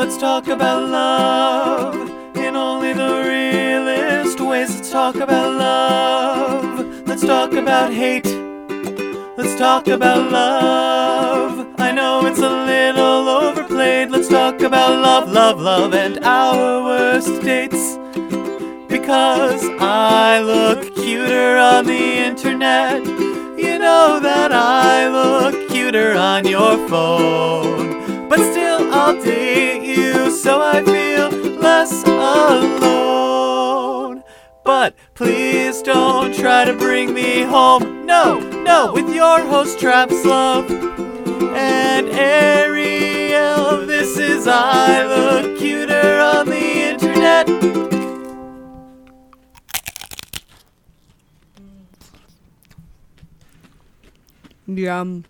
Let's talk about love in only the realest ways. Let's talk about love. Let's talk about hate. Let's talk about love. I know it's a little overplayed. Let's talk about love, love, love, and our worst dates. Because I look cuter on the internet. You know that I look cuter on your phone. But still, I'll date so I feel less alone. But please don't try to bring me home. No, no, with your host Travis Love and Ariel. This is I Look Cuter on the Internet. Yum.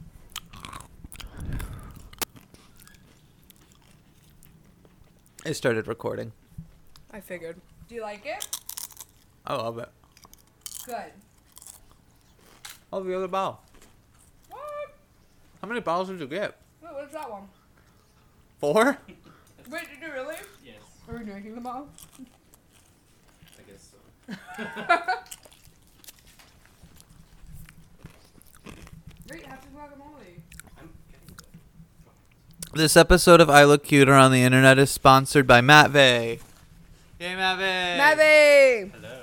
I started recording. I figured. Do you like it? I love it. Good. Oh, the other bottle. What? How many bottles did you get? Wait, what's that one? Four? Wait, did you really? Yes, Are we drinking them all? I guess so. Great, have some guacamole. I'm getting good. This episode of I Look Cuter on the Internet is sponsored by Matt Vey. Yay, Matt Vey! Mavi! Hello.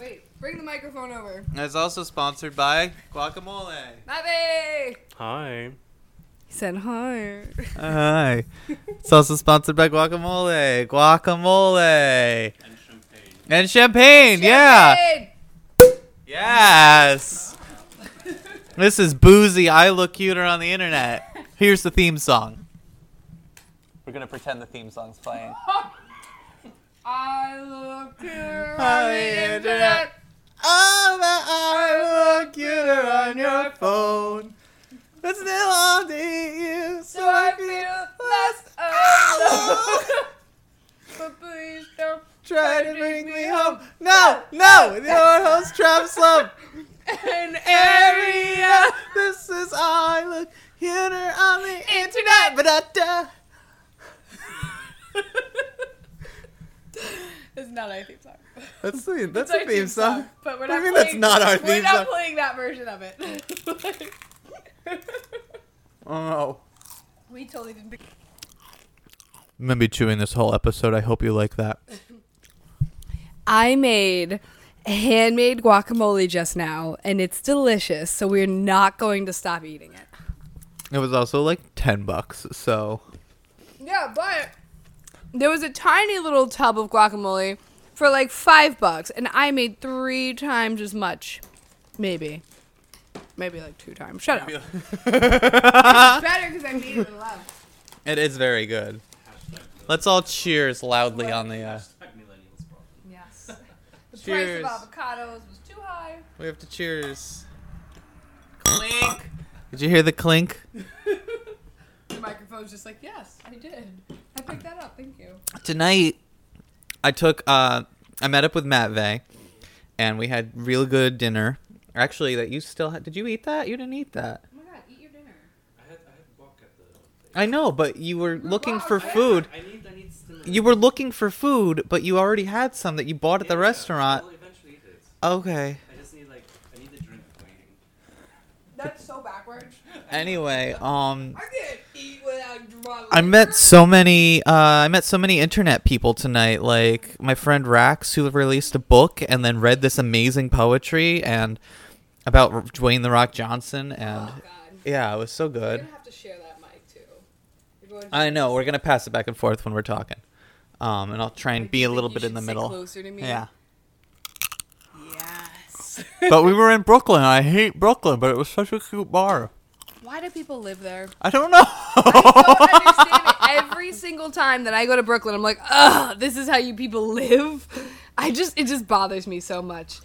Wait, bring the microphone over. It's also sponsored by Guacamole. Mavi! Hi. He said hi. Hi. It's also sponsored by Guacamole. Guacamole. And champagne. And champagne, yeah. Champagne! Yes. This is boozy. I look cuter on the internet. Here's the theme song. We're gonna pretend the theme song's playing. I look here oh, On on the the internet. internet. Oh, that I look cuter on your phone. But still I'll date you, So I feel less alone. but please don't Try to bring me home. No, no, with your host Travis Love. an area. This is I look cuter on the internet. Ba-da-da. It's not our theme song. That's the that's It's our the theme song. But we're not you mean playing, that's not our We're not song? playing that version of it. Oh no. we totally didn't. Pick- I'm gonna be chewing this whole episode. I hope you like that. I made handmade guacamole just now, and it's delicious. So we're not going to stop eating it. It was also like ten bucks, so Yeah, but there was a tiny little tub of guacamole for like five bucks, and I made three times as much. Maybe. Maybe like two times. Shut up. it's better because I made it with love. it is very good. Let's all cheers loudly on the. Uh, hashtag millennials problem. Yes. The Cheers. price of avocados was too high. we have to cheers. Clink. Did you hear the clink? The microphone's just like, yes, I did. I picked that up. Thank you. Tonight, I took. Uh, I met up with Matt Vey, and we had real good dinner. Actually, that you still had. Did you eat that? You didn't eat that. Oh my god, eat your dinner. I had I had walk at the. I know, but you were looking for walk. food. I need I need stimulus. You were looking for food, but you already had some that you bought at the Yeah, restaurant. I'll eventually eat it. Okay. I just need like I need a drink before eating. That's so backwards. Anyway, um, I can't eat without drunk. I met so many. Uh, I met so many internet people tonight. Like my friend Rax, who released a book and then read this amazing poetry and about Dwayne the Rock Johnson, and Oh god. yeah, it was so good. gonna have to share that mic too. To- I know we're gonna pass it back and forth when we're talking, um, and I'll try and be a little bit in the middle. Closer to me. Yeah. But we were in Brooklyn. I hate Brooklyn, but it was such a cute bar. Why do people live there? I don't know. I don't understand it. Every single time that I go to Brooklyn, I'm like, ugh, this is how you people live. I just, it just bothers me so much.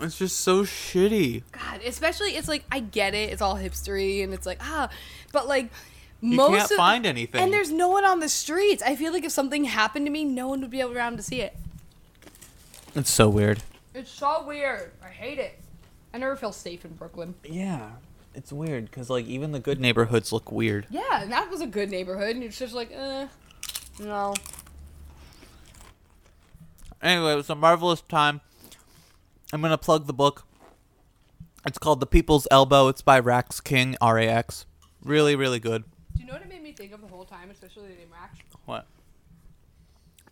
It's just so shitty. God, especially it's like I get it, it's all hipstery and it's like ah, but like You most can't of- find anything. and there's no one on the streets. I feel like if something happened to me, no one would be around to see it. It's so weird. It's so weird. I hate it. I never feel safe in Brooklyn. Yeah, it's weird because like even the good neighborhoods look weird. Yeah, and that was a good neighborhood, and it's just like, uh, No. Anyway, it was a marvelous time. I'm gonna plug the book. It's called The People's Elbow. It's by Rax King, R A X. Really, really good. Do you know what it made me think of the whole time, especially the name Rax? What?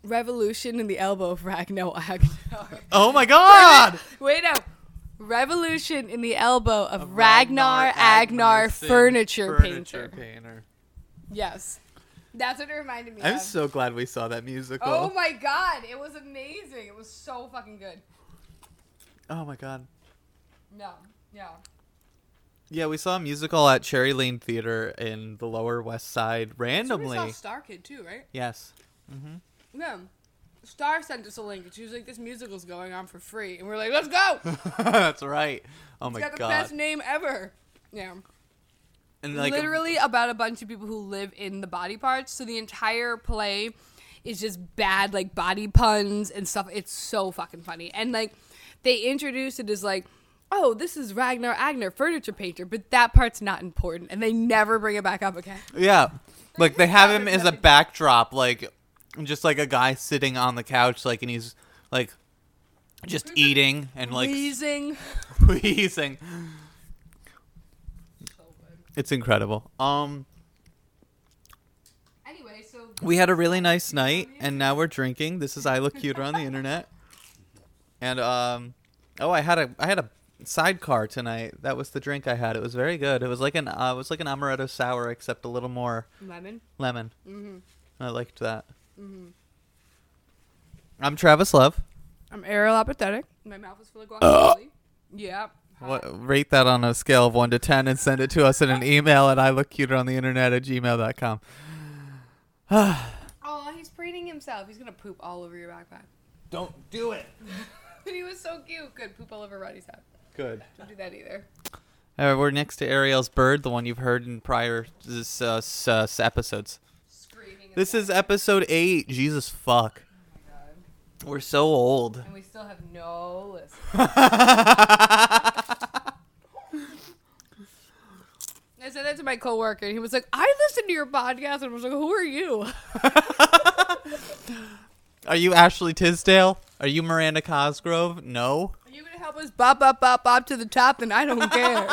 Revolution in the elbow of Ragnar Agnar. Oh my god! Wait no. Revolution in the elbow of, Of Ragnar, Agnar, Agnarsson, furniture, furniture painter. painter. Yes. That's what it reminded me of. I'm of. so glad we saw that musical. oh my god, it was amazing. It was so fucking good. Oh my god. No. Yeah. Yeah, we saw a musical at Cherry Lane Theater in the Lower West Side So we randomly. saw Star Kid too, right? yes. Mm-hmm. Yeah. Star sent us a link and she was like, This musical's going on for free. And we're like, Let's go! That's right. Oh It's my got the god. best name ever. Yeah. and like literally about a bunch of people who live in the body parts. So the entire play is just bad, like body puns and stuff. It's so fucking funny. And like they introduce it as like, oh, this is Ragnar Agner, furniture painter, but that part's not important, and they never bring it back up again. Yeah. Like they have him as a backdrop, like just like a guy sitting on the couch, like and he's like just eating and like Wheezing. wheezing. It's incredible. Um Anyway, so we had a really nice night and now we're drinking. This is I look cuter on the internet. And um oh I had a I had a sidecar tonight. That was the drink I had. It was very good. It was like an uh, it was like an amaretto sour except a little more lemon. lemon. Mm-hmm. I liked that. Mm-hmm. I'm Travis Love. I'm Ariel apathetic. My mouth is full of guacamole. yeah. What, rate that on a scale of 1 to 10 and send it to us in an email at I look cuter on the internet at gmail.com. Oh, he's preening himself. He's gonna poop all over your backpack. Don't do it. But he was so cute. Good poop all over Roddy's head. Good. Don't do that either. Uh, we're next to Ariel's bird, the one you've heard in prior this, uh, s- uh, episodes. This is episode 8. Jesus fuck. Oh. We're so old. And we still have no listen. I said that to my coworker, and he was like, "I listen to your podcast," and I was like, "Who are you?" Are you Ashley Tisdale? Are you Miranda Cosgrove? No. Are you gonna help us bop, bop, bop, bop to the top? Then I don't care.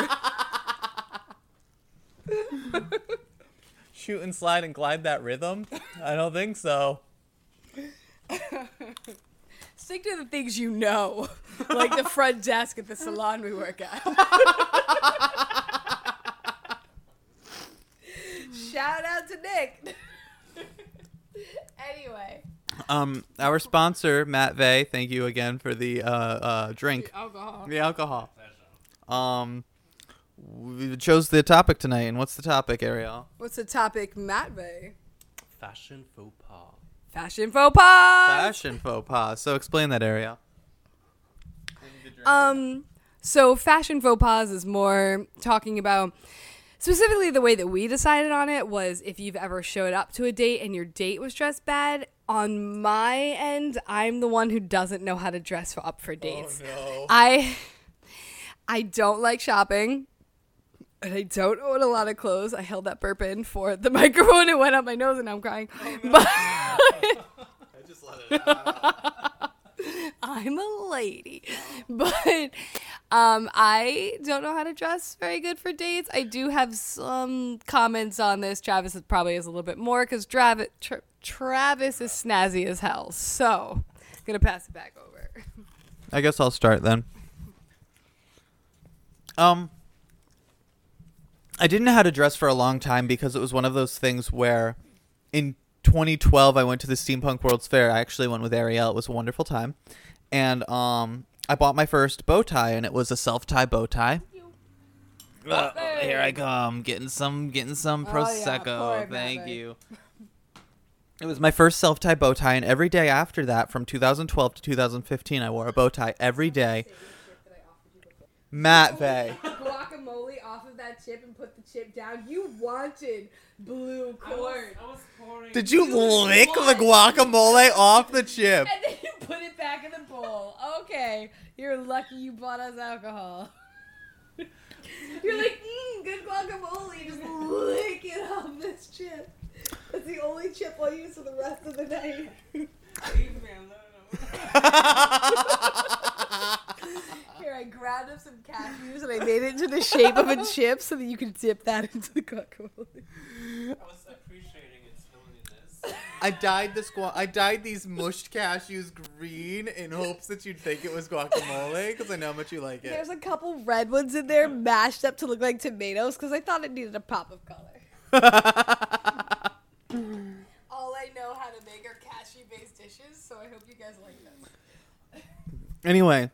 Shoot and slide and glide that rhythm? I don't think so. Stick to the things you know, like the front desk at the salon we work at. Shout out to Nick. anyway, Um, our sponsor, Matt Vay, thank you again for the uh, uh, drink, alcohol. the alcohol. Um, we chose the topic tonight, and what's the topic, Ariel? What's the topic, Matt Bay? Fashion faux pas. Fashion faux pas. Fashion faux pas. So explain that, Ariel. Um, so fashion faux pas is more talking about specifically the way that we decided on it was if you've ever showed up to a date and your date was dressed bad. On my end, I'm the one who doesn't know how to dress for, up for dates. no. I I don't like shopping. And I don't own a lot of clothes. I held that burp in for the microphone. It went up my nose and I'm crying. But I just let it out. I'm a lady. But um, I don't know how to dress very good for dates. I do have some comments on this. Travis probably is a little bit more because Travis, Tra- Travis is snazzy as hell. So, I'm going to pass it back over. I guess I'll start then. Um, I didn't know how to dress for a long time because it was one of those things where in 2012 I went to the Steampunk World's Fair. I actually went with Ariel. It was a wonderful time. And um I bought my first bow tie and it was a self-tie bow tie. Uh, here I come, getting some getting some Oh, yeah, prosecco. pour Thank baby. you. It was my first self-tie bow tie and every day after that from 2012 to 2015 I wore a bow tie every day. Matt Vey. Guacamole off of that chip and put the chip down. You wanted blue corn. I was pouring. Did you You lick the guacamole off the chip? And then you put it back in the bowl. Okay, you're lucky you bought us alcohol. You're like, mmm, good guacamole. Just lick it off this chip. That's the only chip I'll use for the rest of the night. Here, I grabbed up some cashews and I made it into the shape of a chip so that you could dip that into the guacamole. I was appreciating its loneliness. I dyed the squa- I dyed these mushed cashews green in hopes that you'd think it was guacamole because I know how much you like it. There's a couple red ones in there mashed up to look like tomatoes because I thought it needed a pop of color. All I know how to make are cashew based dishes, so I hope you guys like them. Anyway,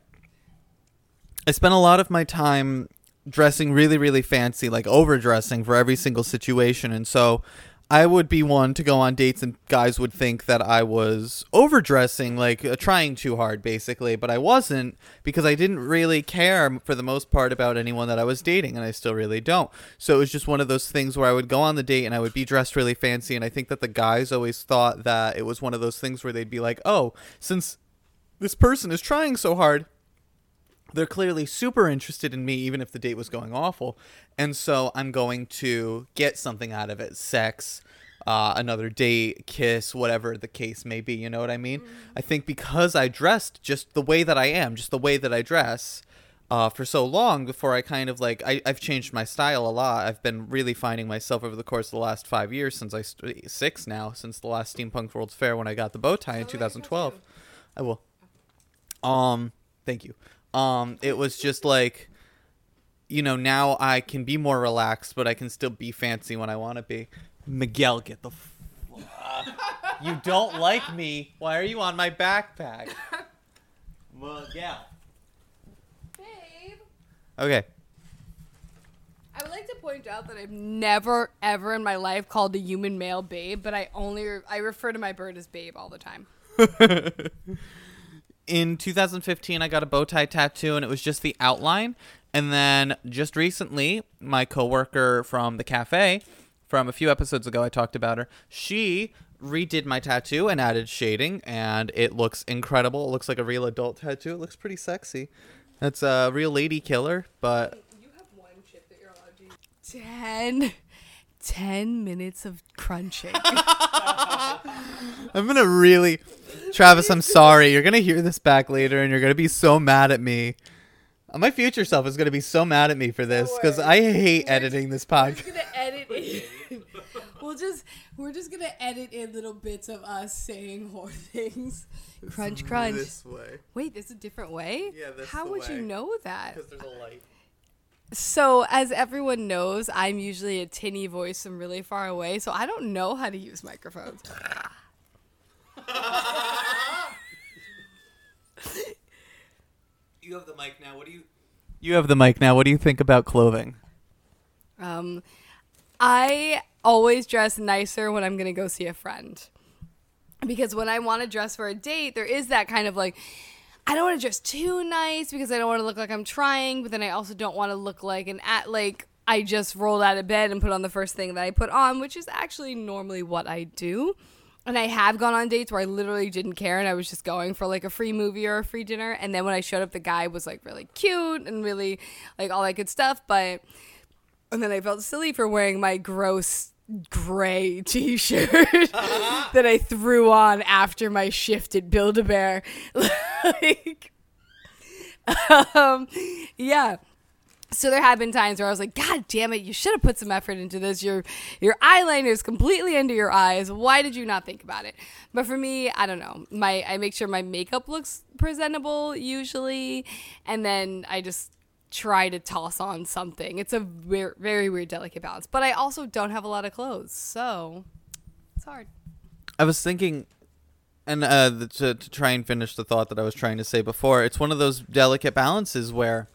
I spent a lot of my time dressing really, really fancy, like overdressing for every single situation. And so I would be one to go on dates, and guys would think that I was overdressing, like uh, trying too hard, basically. But I wasn't because I didn't really care for the most part about anyone that I was dating, and I still really don't. So it was just one of those things where I would go on the date and I would be dressed really fancy. And I think that the guys always thought that it was one of those things where they'd be like, oh, since this person is trying so hard they're clearly super interested in me even if the date was going awful. And so i'm going to get something out of it sex uh, another date kiss whatever the case may be you know what i mean? I think because i dressed just the way that i am just the way that i dress uh, for so long before i kind of like I, i've changed my style a lot. I've been really finding myself over the course of the last five years since i st- six now since the last steampunk world's fair when i got the bow tie in 2012 i will um, thank you. Um, it was just like, you know, now I can be more relaxed, but I can still be fancy when I want to be. Miguel, get the. F- you don't like me. Why are you on my backpack? Miguel. Babe. Okay. I would like to point out that I've never, ever in my life called a human male babe, but I only I refer to my bird as babe all the time. in 2015 i got a bow tie tattoo and it was just the outline. And then just recently my coworker from the cafe from a few episodes ago i talked about her. She redid my tattoo and added shading and it looks incredible. It looks like a real adult tattoo. It looks pretty sexy. That's a real lady killer but You have one chip that you're allowed to use. Ten. Ten minutes of crunching. i'm gonna really travis i'm sorry you're gonna hear this back later and you're gonna be so mad at me my future self is gonna be so mad at me for this because worry. i hate editing this podcast. We're podcast just gonna edit in. We'll just we're just gonna edit in little bits of us saying whore things. Crunch, crunch. This way. Wait, there's a different way. Yeah, this How the would you know that? Because there's a light. So, as everyone knows, I'm usually a tinny voice from really far away, so I don't know how to use microphones. You have the mic now. What do you? You have the mic now. What do you think about clothing? Um, I always dress nicer when I'm gonna go see a friend. Because when I want to dress for a date, there is that kind of like, I don't want to dress too nice because I don't want to look like I'm trying, but then I also don't want to look like an at like I just rolled out of bed and put on the first thing that I put on, which is actually normally what I do. And I have gone on dates where I literally didn't care and I was just going for like a free movie or a free dinner. And then when I showed up, the guy was like really cute and really like all that good stuff. But and then I felt silly for wearing my gross gray t-shirt that I threw on after my shift at Build-A-Bear. like, um, yeah. So there have been times where I was like, God damn it, you should have put some effort into this. Your your eyeliner is completely under your eyes. Why did you not think about it? But for me, I don't know. My I make sure my makeup looks presentable usually, and then I just try to toss on something. It's a weird, very weird, delicate balance. But I also don't have a lot of clothes, so it's hard. I was thinking, and uh, th- to to try and finish the thought that I was trying to say before, it's one of those delicate balances where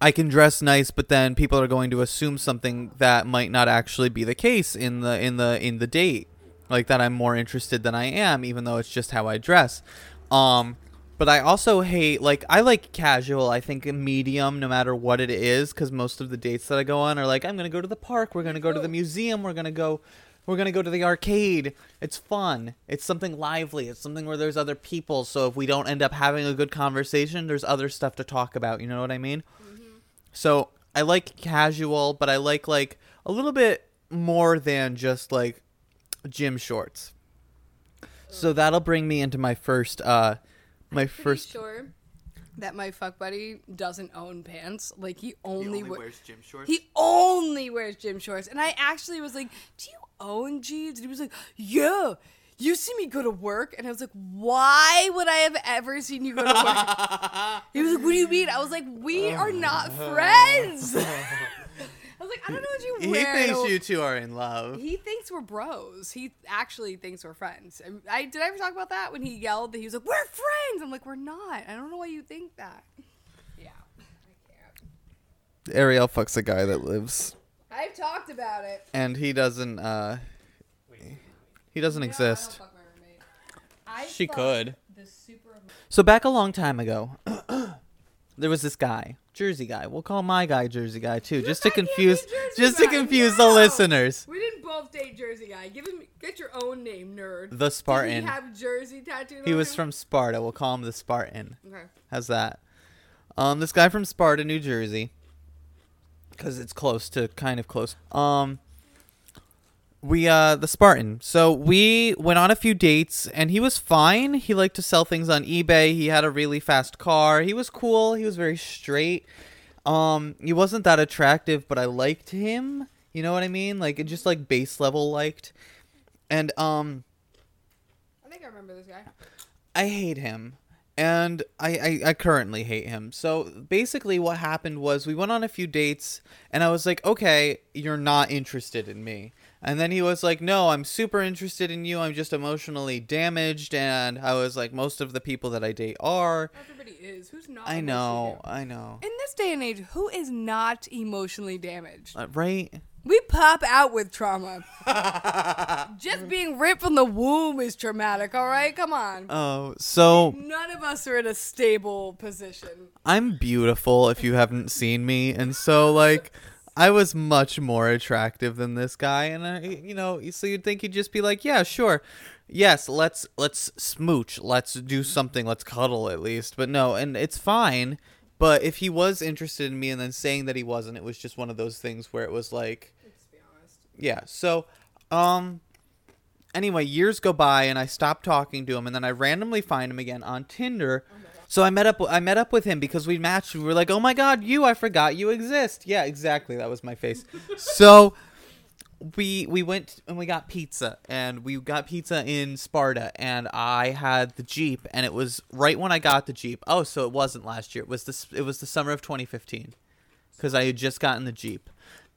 I can dress nice, but then people are going to assume something that might not actually be the case in the in the in the date, like that I'm more interested than I am, even though it's just how I dress. Um, but I also hate like I like casual. I think medium, no matter what it is, because most of the dates that I go on are like I'm gonna go to the park, we're gonna go to the museum, we're gonna go, we're gonna go to the arcade. It's fun. It's something lively. It's something where there's other people. So if we don't end up having a good conversation, there's other stuff to talk about. You know what I mean? So I like casual, but I like like a little bit more than just like gym shorts. So that'll bring me into my first uh my I'm pretty first sure that my fuck buddy doesn't own pants. Like he only, we- wears gym shorts. he only wears gym shorts. And I actually was like, "Do you own jeans?" And he was like, "Yeah." You see me go to work, and I was like, "Why would I have ever seen you go to work?" he was like, "What do you mean?" I was like, "We are not friends." I was like, "I don't know what you he wear." thinks you two are in love. He thinks we're bros. He actually thinks we're friends. I, I did I ever talk about that when he yelled that he was like, "We're friends." I'm like, "We're not." I don't know why you think that. Yeah, I can't. Ariel fucks a guy that lives I've talked about it. and he doesn't uh he doesn't No, I exist. don't fuck my roommate. I She could. The super. So back a long time ago, there was this guy, Jersey guy. We'll call my guy Jersey guy too, just to confuse, just to confuse the listeners. We didn't both date Jersey guy. Give him get your own name, nerd. The Did Spartan. he have Jersey tattooed? He on was him? from Sparta. We'll call him the Spartan. Okay. How's that? Um, this guy from Sparta, New Jersey, because it's close to kind of close. Um, we uh the Spartan. So we went on a few dates, and he was fine. He liked to sell things on eBay. He had a really fast car. He was cool. He was very straight. Um, he wasn't that attractive, but I liked him. You know what I mean? Like just like base level liked. And um, I think I remember this guy. I hate him. And I, I, I currently hate him. So basically, what happened was we went on a few dates, and I was like, okay, you're not interested in me. And then he was like, no, I'm super interested in you. I'm just emotionally damaged. And I was like, most of the people that I date are. Everybody is. Who's not? I know? I know. In this day and age, who is not emotionally damaged? Uh, right? We pop out with trauma. Just being ripped from the womb is traumatic, all right? Come on. Oh, so None of us are in a stable position. I'm beautiful if you haven't seen me, and so like I was much more attractive than this guy, and I, you know, so you'd think he'd just be like, yeah, sure, yes, let's let's smooch, let's do something, let's cuddle at least, but no, and it's fine. But if he was interested in me and then saying that he wasn't, it was just one of those things where it was like, Let's be honest. Yeah. So, um, anyway, years go by and I stop talking to him, and then I randomly find him again on Tinder. So I met up. I met up with him because we matched. We were like, "Oh my god, you! I forgot you exist." Yeah, exactly. That was my face. so we we went and we got pizza, and we got pizza in Sparta, and I had the Jeep, and it was right when I got the Jeep. Oh, so it wasn't last year. It was this. It was the summer of 2015, because I had just gotten the Jeep,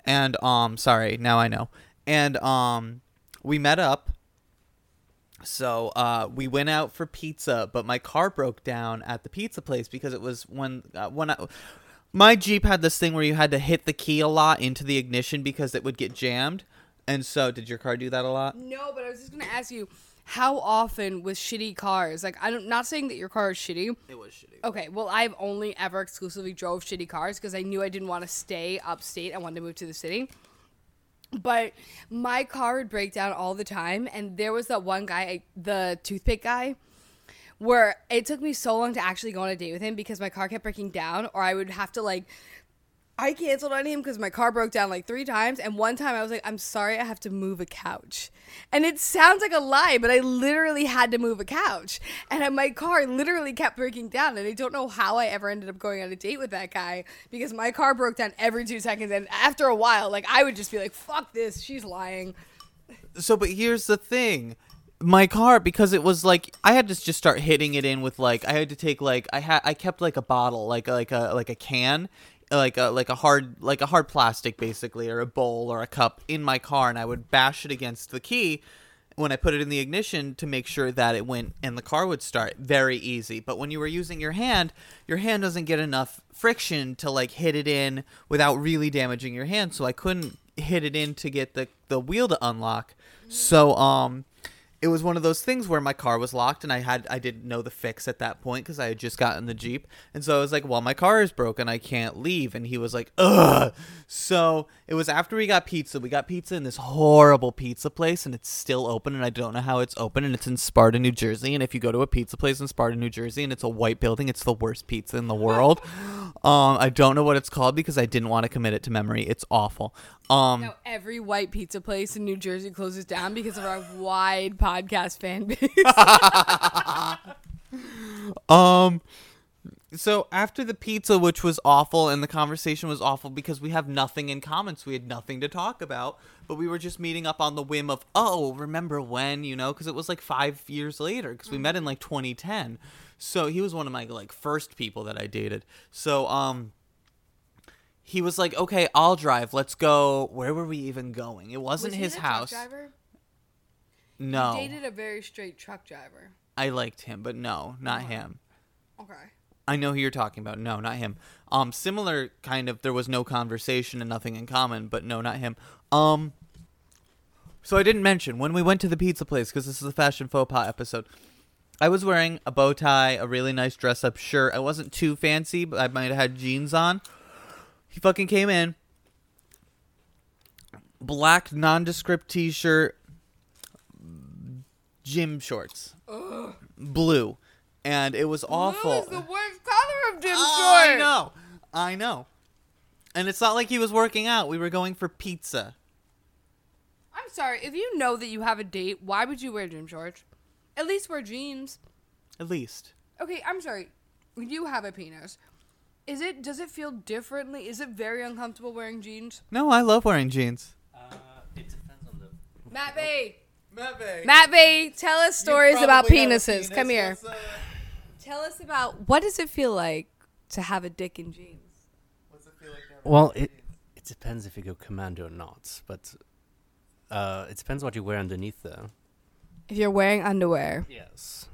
and um, sorry, now I know, and um, we met up so uh, we went out for pizza, but my car broke down at the pizza place because it was when uh, when I, my Jeep had this thing where you had to hit the key a lot into the ignition because it would get jammed. And so, did your car do that a lot? No, but I was just gonna ask you, how often with shitty cars? Like, I'm not saying that your car is shitty. It was shitty. Okay, well, I've only ever exclusively drove shitty cars because I knew I didn't want to stay upstate. I wanted to move to the city. But my car would break down all the time, and there was that one guy, the toothpick guy, where it took me so long to actually go on a date with him because my car kept breaking down, or I would have to like. I canceled on him because my car broke down like three times, and one time I was like, "I'm sorry, I have to move a couch," and it sounds like a lie, but I literally had to move a couch, and my car literally kept breaking down, and I don't know how I ever ended up going on a date with that guy because my car broke down every two seconds, and after a while, like I would just be like, "Fuck this, she's lying." So, but here's the thing. My car, because it was like I had to just start hitting it in with like I had to take like I had I kept like a bottle like like a like a can like a like a hard like a hard plastic basically or a bowl or a cup in my car and I would bash it against the key when I put it in the ignition to make sure that it went and the car would start very easy. But when you were using your hand, your hand doesn't get enough friction to like hit it in without really damaging your hand. So I couldn't hit it in to get the the wheel to unlock. So um it was one of those things where my car was locked and I had I didn't know the fix at that point because I had just gotten the Jeep and so I was like, well, my car is broken, I can't leave, and he was like, ugh. So it was after we got pizza. We got pizza in this horrible pizza place and it's still open and I don't know how it's open and it's in Sparta, New Jersey. And if you go to a pizza place in Sparta, New Jersey and it's a white building, it's the worst pizza in the world. Um, I don't know what it's called because I didn't want to commit it to memory. It's awful. Um, Now every white pizza place in New Jersey closes down because of our wide podcast fan base. Um so after the pizza which was awful and the conversation was awful because we have nothing in common so we had nothing to talk about but we were just meeting up on the whim of oh remember when you know because it was like 5 years later because we met in like 2010 so he was one of my like first people that I dated. So um he was like okay I'll drive. Let's go. Where were we even going? It wasn't Was his house. driver? No Dated a very straight truck driver. I liked him but no not him Okay. I know who you're talking about. No, not him. Um, similar kind of. There was no conversation and nothing in common, but no, not him. Um, so I didn't mention when we went to the pizza place because this is a fashion faux pas episode. I was wearing a bow tie, a really nice dress up shirt. I wasn't too fancy, but I might have had jeans on. He fucking came in. Black nondescript t-shirt, gym shorts, blue, and it was awful. Blue is the worst color of gym Oh, Short. I know. I know. And it's not like he was working out. We were going for pizza. I'm sorry. If you know that you have a date, why would you wear gym shorts? At least wear jeans. At least. Okay, I'm sorry. You have a penis. Is it? Does it feel differently? Is it very uncomfortable wearing jeans? No, I love wearing jeans. Uh, it depends on the. Matt Bay. Matt Matt Bay, tell us stories about penises. Come here. Tell us about what does it feel like to have a dick in jeans. Well, it it depends if you go commando or not, but uh, it depends what you wear underneath though. If you're wearing underwear. Yes.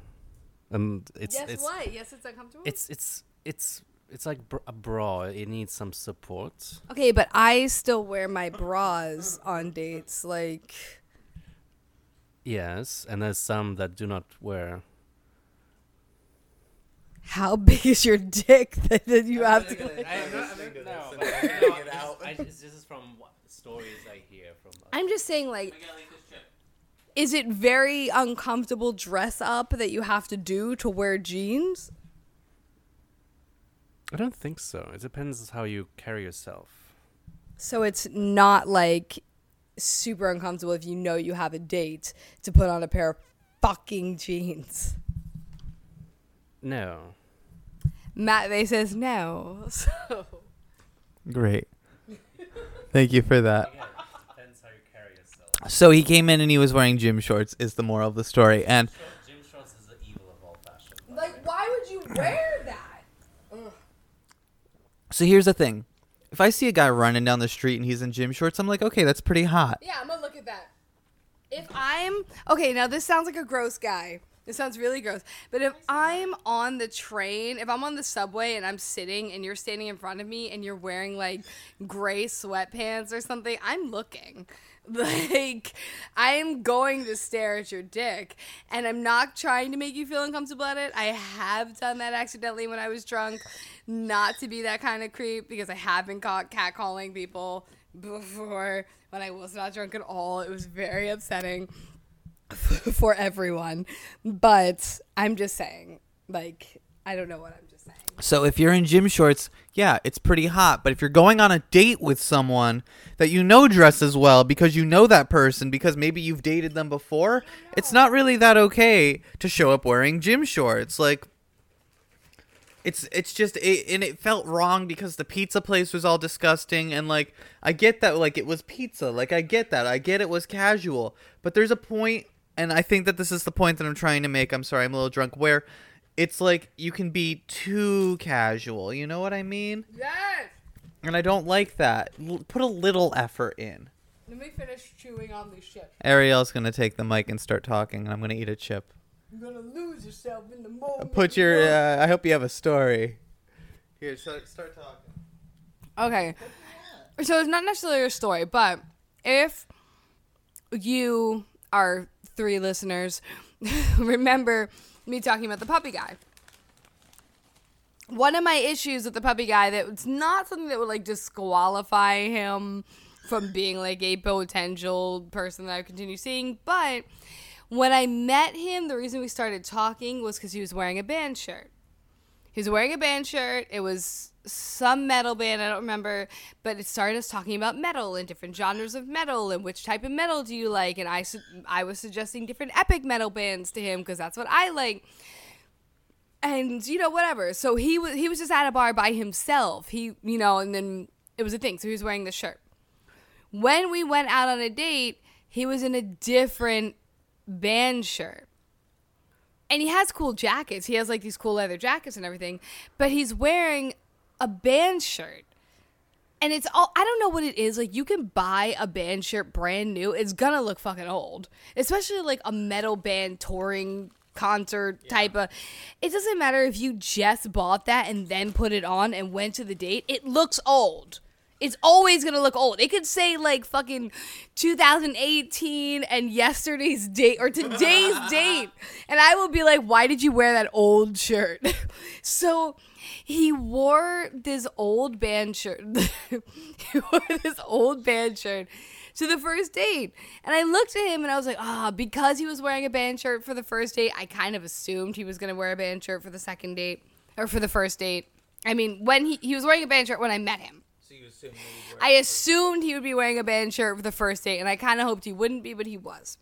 And it's yes, it's what? Yes, it's uncomfortable. it's it's it's it's like br- a bra. It needs some support. okay, but I still wear my bras on dates. Like, Yes, and there's some that do not wear. how big is your dick that, that you have to? this is from stories I hear from. I'm just saying, like, is it very uncomfortable dress up that you have to do to wear jeans? I don't think so. It depends how you carry yourself. So it's not like super uncomfortable if you know you have a date to put on a pair of fucking jeans. No. Matt Vay says no. So Great. Thank you for that. depends how you carry yourself. So he came in and he was wearing gym shorts, is the moral of the story. And Gym shorts is the evil of all fashion. like why would you wear that? so here's the thing if I see a guy running down the street and he's in gym shorts, I'm like, okay, that's pretty hot. Yeah, I'm gonna look at that. If I'm okay, now this sounds like a gross guy. This sounds really gross. But if I'm on the train, if I'm on the subway and I'm sitting and you're standing in front of me and you're wearing like gray sweatpants or something, I'm looking. Like I'm going to stare at your dick and I'm not trying to make you feel uncomfortable at it. I have done that accidentally when I was drunk, not to be that kind of creep because I have been caught catcalling people before when I was not drunk at all. It was very upsetting for everyone. But I'm just saying, like, I don't know what I'm. So if you're in gym shorts, yeah, it's pretty hot. But if you're going on a date with someone that you know dresses well because you know that person because maybe you've dated them before, it's not really that okay to show up wearing gym shorts. Like it's it's just it, and it felt wrong because the pizza place was all disgusting and like I get that like it was pizza. Like I get that. I get it was casual. But there's a point and I think that this is the point that I'm trying to make. I'm sorry, I'm a little drunk where it's like you can be too casual. You know what I mean? Yes! And I don't like that. L- put a little effort in. Let me finish chewing on this shit. Ariel's gonna take the mic and start talking, and I'm gonna eat a chip. You're gonna lose yourself in the moment. Put your. Uh, I hope you have a story. Here, start, start talking. Okay. So it's not necessarily a story, but if you are three listeners, remember me talking about the puppy guy. One of my issues with the puppy guy that it's not something that would like disqualify him from being like a potential person that I continue seeing, but when I met him, the reason we started talking was because he was wearing a band shirt. He was wearing a band shirt. It was some metal band, I don't remember, but it started us talking about metal and different genres of metal and which type of metal do you like. And I, su- I was suggesting different epic metal bands to him because that's what I like. And you know whatever. So he was he was just at a bar by himself. He you know, and then it was a thing. So he was wearing the shirt. When we went out on a date, he was in a different band shirt and he has cool jackets. He has like these cool leather jackets and everything, but he's wearing a band shirt. And it's all I don't know what it is. Like you can buy a band shirt brand new. It's gonna look fucking old. Especially like a metal band touring concert type of it doesn't matter if you just bought that and then put it on and went to the date. It looks old. It's always gonna look old. It could say like fucking 2018 and yesterday's date or today's date, and I will be like, "Why did you wear that old shirt?" so he wore this old band shirt. he wore this old band shirt to the first date, and I looked at him and I was like, "Ah," because he was wearing a band shirt for the first date. I kind of assumed he was gonna wear a band shirt for the second date or for the first date. I mean, when he he was wearing a band shirt when I met him. So you assume that he's I assumed he would be wearing a band shirt for the first date, and I kind of hoped he wouldn't be, but he was.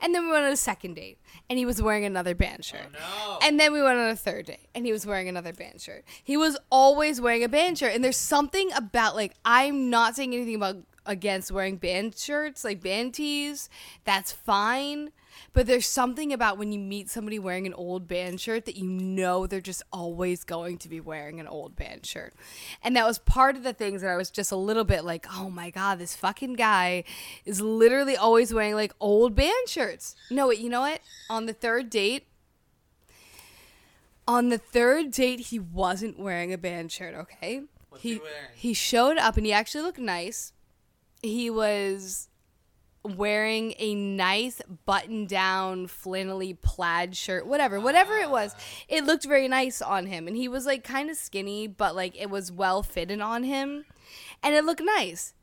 And then we went on a second date, and he was wearing another band oh, shirt. no. And then we went on a third date, and he was wearing another band shirt. He was always wearing a band shirt, and there's something about like I'm not saying anything about against wearing band shirts, like band tees. That's fine. But there's something about when you meet somebody wearing an old band shirt that you know they're just always going to be wearing an old band shirt. And that was part of the things that I was just a little bit like, oh my God, this fucking guy is literally always wearing like old band shirts. No, wait, you know what? On the third date, on the third date, he wasn't wearing a band shirt, okay? What's he wearing? He showed up and he actually looked nice. He was wearing a nice button down flannelly plaid shirt whatever whatever it was it looked very nice on him. And he was like kind of skinny but like it was well fitted on him. And it looked nice.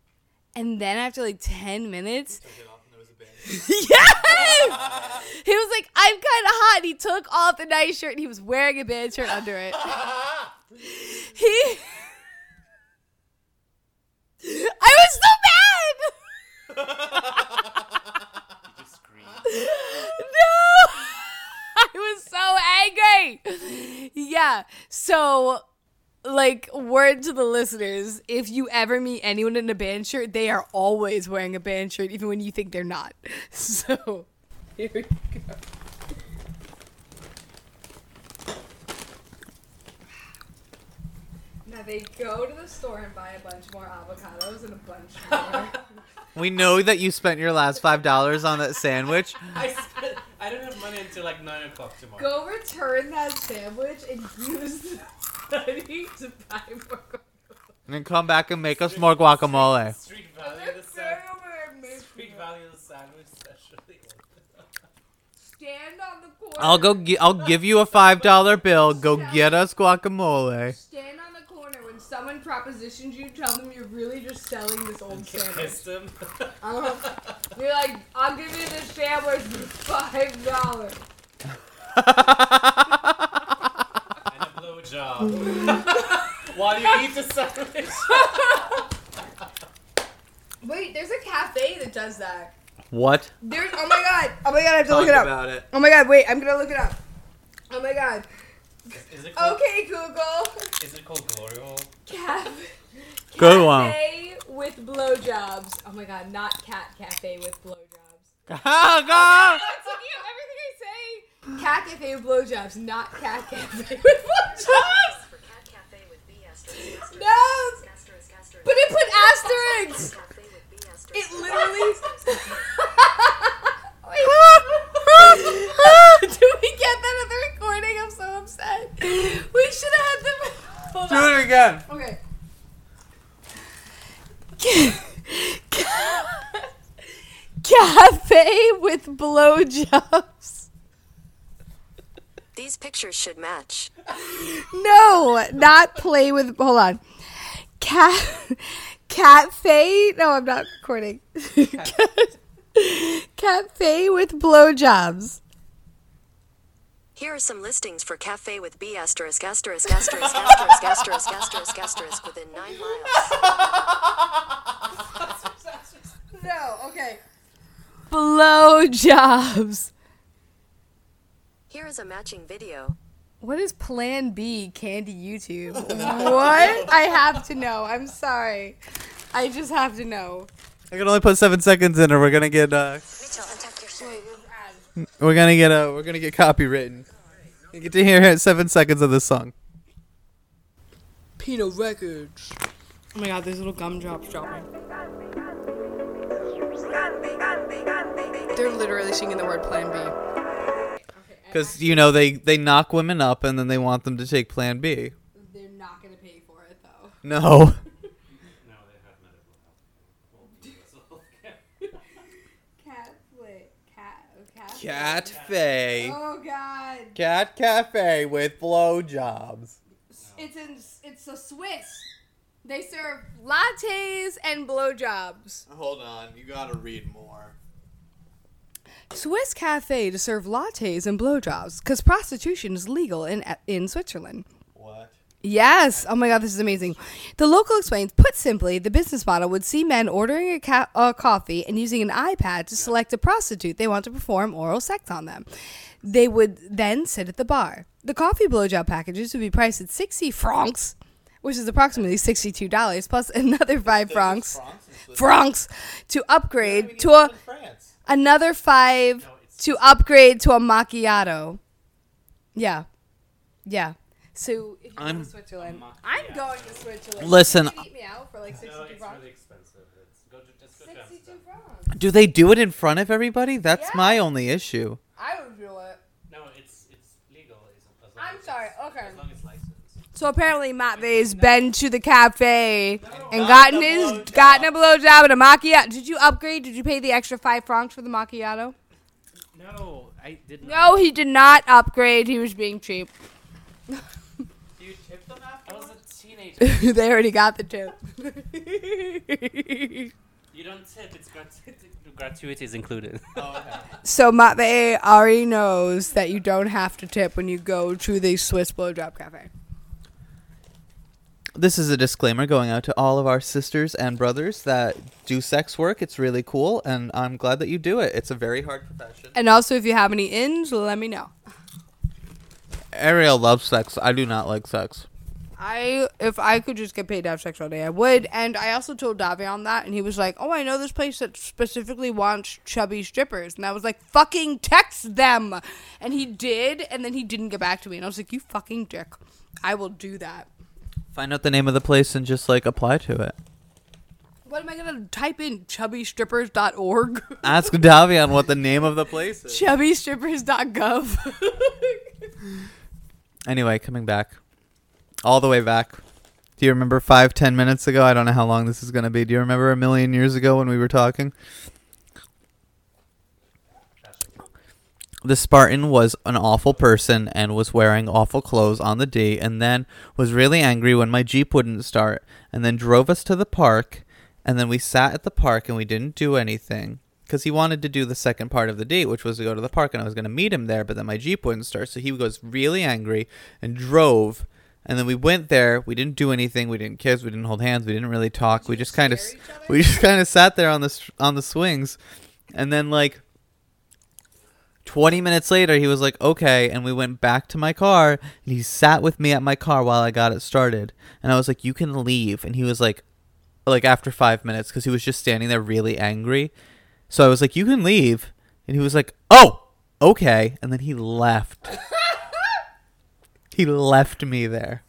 And then after like 10 minutes Took it off and there was a band. yes! He was like i'm kind of hot and he took off the nice shirt and he was wearing a band shirt under it. He i was so mad. no! I was so angry! Yeah so like word to the listeners if you ever meet anyone in a band shirt they are always wearing a band shirt even when you think they're not. So here we go they go to the store and buy a bunch more avocados and a bunch more We know that you spent your last five dollars on that sandwich. I spent, I don't have money until like nine o'clock tomorrow. Go return that sandwich and use the money to buy more. And then come back and make us more guacamole. Street value the sandwich. Street value the sandwich. Especially. Stand on the corner. I'll go. Gi- I'll give you a five dollar bill. Go get us guacamole. Stand on the corner when someone propositions you. Tell them you're really just selling this old sandwich. Kissed him. Uh-huh. You're like, I'll give you this sandwich for five dollars. and a blowjob. While you eat the sandwich. Wait, there's a cafe that does that. What? There's. Oh my god. Oh my god. I have to Talk look it up. about it. Oh my god. Wait, I'm gonna look it up. Oh my god. Is it called, Okay, Google. Is it called glory hole? Cafe. Good one. Um, cafe with blowjobs. Oh my god, not cat cafe with blowjobs. Go! I'm taking up everything I say. Cat cafe with blowjobs, not cat cafe with blowjobs. for Cat Cafe with B asterisk asterisk No, asterisk asterisk but it put asterisks. Cafe with B asterisk It literally. asterisk Do we get that at the recording? I'm so upset. We should have had them. Hold Do on. it again. Okay. Cafe with blowjobs. These pictures should match. No, not play with. Hold on. Cat. Cafe. No, I'm not recording. Cafe with blowjobs. Here are some listings for cafe with B asterisk asterisk asterisk asterisk asterisk asterisk asterisk within nine miles. No, okay. Blow jobs. Here is a matching video. What is Plan B Candy YouTube? what? I have to know. I'm sorry. I just have to know. I can only put seven seconds in, or we're gonna get uh, Mitchell, attack your shit. we're gonna get uh, we're gonna get copywritten. You get to hear seven seconds of this song. Pino Records. Oh my god, there's little gumdrops dropping. They're literally singing the word Plan B. Because you know they they knock women up and then they want them to take Plan B. They're not gonna pay for it though. No. Cat, wait, cat, cat. Cat Oh god. Cat Cafe with blowjobs. It's in. It's a Swiss. They serve lattes and blowjobs. Hold on, you gotta read more. Swiss cafe to serve lattes and blowjobs because prostitution is legal in in Switzerland. Yes. Oh my God, this is amazing. The local explains, put simply, the business model would see men ordering a, ca- a coffee and using an iPad to select a prostitute they want to perform oral sex on them. They would then sit at the bar. The coffee blowjob packages would be priced at 60 francs, which is approximately $62, plus another 5 francs, francs to upgrade to a, another 5 to upgrade to a macchiato. Yeah. Yeah. So if you go I'm- to Switzerland, I'm going to Switzerland. Listen- You eat me out for like 62 francs. expensive. It's, go to, just go 62 francs. Do they do it in front of everybody? That's my only issue. I would do it. No, it's it's legal. As I'm sorry. Okay. As long as licensed. So apparently Matt Vay's been to the cafe and gotten his gotten a blowjob and a macchiato. Did you upgrade? Did you pay the extra five francs for the macchiato? No, I did not. No, he did not upgrade. He was being cheap. Do you tip them after? I was a teenager. they already got the tip. you don't tip. It's gratu- gratuities included. Oh, so Matt Vay already knows that you don't have to tip when you go to the Swiss blowjob cafe. This is a disclaimer going out to all of our sisters and brothers that do sex work. It's really cool, and I'm glad that you do it. It's a very hard profession. And also, if you have any ins, let me know. Ariel loves sex. I do not like sex. I if I could just get paid to have sex all day, I would. And I also told Davion that, and he was like, "Oh, I know this place that specifically wants chubby strippers." And I was like, "Fucking text them," and he did, and then he didn't get back to me, and I was like, "You fucking dick, I will do that." Find out the name of the place and just like apply to it. What am I gonna type in? Chubbystrippers.org, Ask Davion what the name of the place is. chubbystrippers.gov. Anyway, coming back. All the way back. Do you remember five, ten minutes ago? I don't know how long this is going to be. Do you remember a million years ago when we were talking? The Spartan was an awful person and was wearing awful clothes on the day and then was really angry when my Jeep wouldn't start and then drove us to the park and then we sat at the park and we didn't do anything because he wanted to do the second part of the date, which was to go to the park, and I was going to meet him there, but then my Jeep wouldn't start. So he was really angry and drove. And then we went there. We didn't do anything. We didn't kiss. We didn't hold hands. We didn't really talk. We just kind of, we just kind of sat there on the on the swings, and then like. 20 minutes later, he was like, okay. And we went back to my car, and he sat with me at my car while I got it started. And I was like, you can leave. And he was like, like after five minutes, because he was just standing there really angry. So I was like, you can leave. And he was like, oh, okay. And then he left. he left me there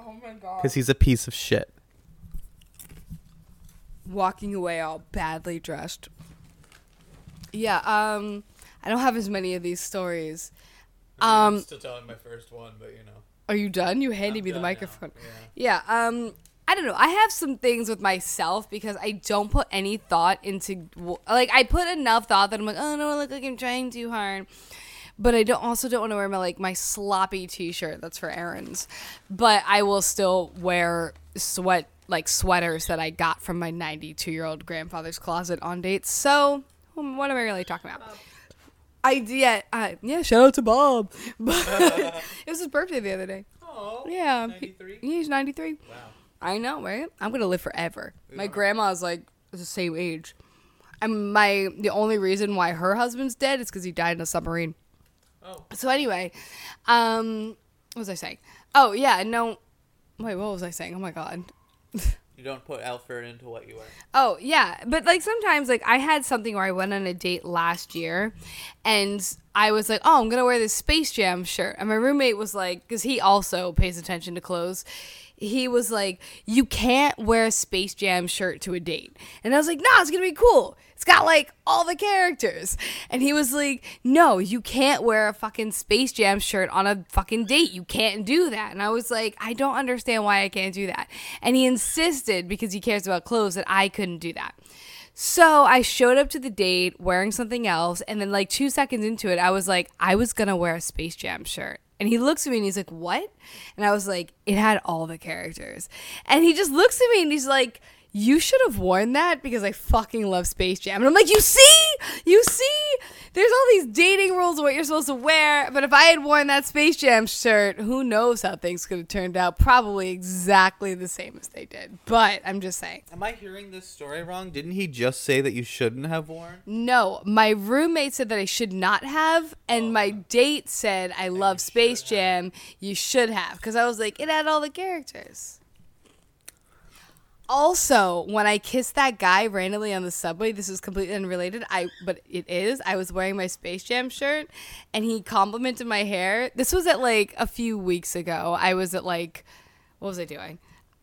oh my god. because he's a piece of shit. walking away all badly dressed. Yeah, um I don't have as many of these stories. Um still telling my first one, but you know. are you done? You handed me the microphone. Yeah. Yeah, um I don't know. I have some things with myself because I don't put any thought into like I put enough thought that I'm like, "Oh, no, I look like I'm trying too hard." But I don't also don't want to wear my like my sloppy t-shirt that's for errands. But I will still wear sweat like sweaters that I got from my 92 year old grandfather's closet on dates. So um, what am I really talking about? I yeah, I, yeah. Shout out to Bob. But it was his birthday the other day. Oh, Yeah, 93? he- he's ninety three. Wow. I know, right? I'm gonna live forever. My grandma's like the same age. And my the only reason why her husband's dead is because he died in a submarine. Oh. So anyway, um, what was I saying? Oh yeah, no. Wait, what was I saying? Oh my god. You don't put Alfred into what you are. Oh yeah, but like sometimes like I had something where I went on a date last year, and I was like, oh, I'm gonna wear this Space Jam shirt, and my roommate was like, because he also pays attention to clothes. He was like, "You can't wear a Space Jam shirt to a date," and I was like, "Nah, it's gonna be cool. It's got like all the characters." And he was like, "No, you can't wear a fucking Space Jam shirt on a fucking date. You can't do that." And I was like, "I don't understand why I can't do that." And he insisted because he cares about clothes that I couldn't do that. So I showed up to the date wearing something else, and then like two seconds into it, I was like, I was gonna wear a Space Jam shirt. And he looks at me and he's like, What? And I was like, It had all the characters. And he just looks at me and he's like, You should have worn that because I fucking love Space Jam. And I'm like, You see? You see? There's all these dating rules of what you're supposed to wear. But if I had worn that Space Jam shirt, who knows how things could have turned out? Probably exactly the same as they did. But I'm just saying. Am I hearing this story wrong? Didn't he just say that you shouldn't have worn? No, my roommate said that I should not have, and my oh. date said I love Space Jam. You should have, because I was like, it had all the characters. Also, when I kissed that guy randomly on the subway, this is completely unrelated. I but it is. I was wearing my Space Jam shirt, and he complimented my hair. This was at like a few weeks ago. I was at like, what was I doing?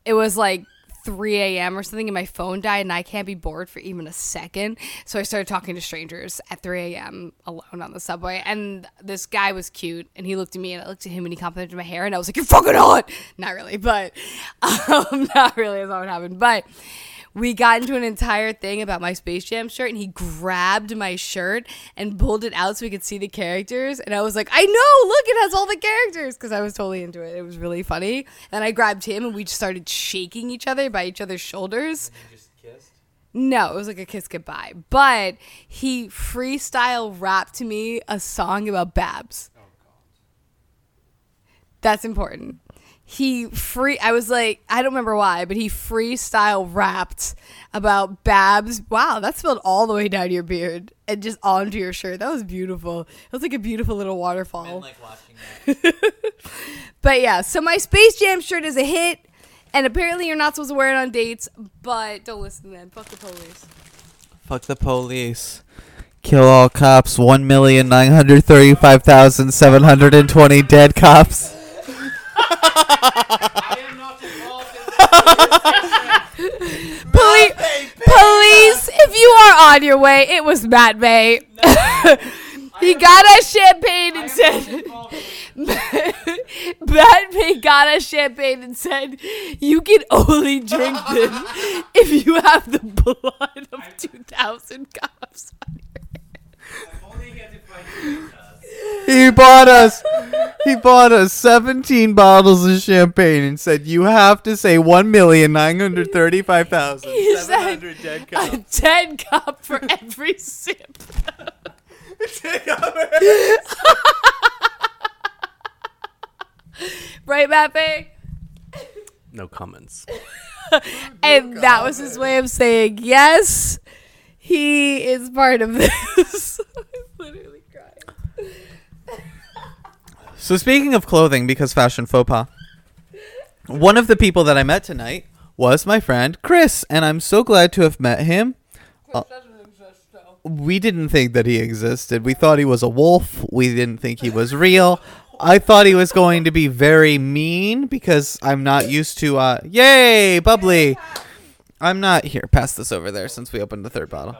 It was like 3 a.m. or something, and my phone died, and I can't be bored for even a second. So I started talking to strangers at 3 a.m. alone on the subway. And this guy was cute, and he looked at me, and I looked at him, and he complimented my hair, and I was like, "You're fucking hot." Not really, but um, not really. is not what happened. But we got into an entire thing about my Space Jam shirt, and he grabbed my shirt and pulled it out so we could see the characters. And I was like, I know, look, it has all the characters because I was totally into it. It was really funny. And I grabbed him, and we just started shaking each other by each other's shoulders. You just kissed? No, it was like a kiss goodbye. But he freestyle rapped to me a song about Babs. Oh, That's important. He free I was like, I don't remember why, but he freestyle rapped about Babs. Wow, that spilled all the way down your beard and just onto your shirt. That was beautiful. It was like a beautiful little waterfall. like watching that. But yeah, so my Space Jam shirt is a hit, and apparently you're not supposed to wear it on dates, but don't listen to them. Fuck the police. Fuck the police. Kill all cops. One million nine hundred thirty-five thousand seven hundred and twenty dead cops. Police, police, if you are on your way, it was Matt May. he got us champagne and said, Matt May got us champagne and said, you can only drink this if you have the blood of 2,000 cops. on your hands." He bought us. He bought us seventeen bottles of champagne and said, "You have to say one million nine hundred thirty-five thousand He seven hundred dead A cops." dead cup for every sip. right, Matt May? No comments. And that was his way of saying, yes, he is part of this. Literally crying. So speaking of clothing, because fashion faux pas, one of the people that I met tonight was my friend Chris, and I'm so glad to have met him. Uh, we didn't think that he existed. We thought he was a wolf. We didn't think he was real. I thought he was going to be very mean because I'm not used to uh yay, bubbly. I'm not here. Pass this over there since we opened the third bottle.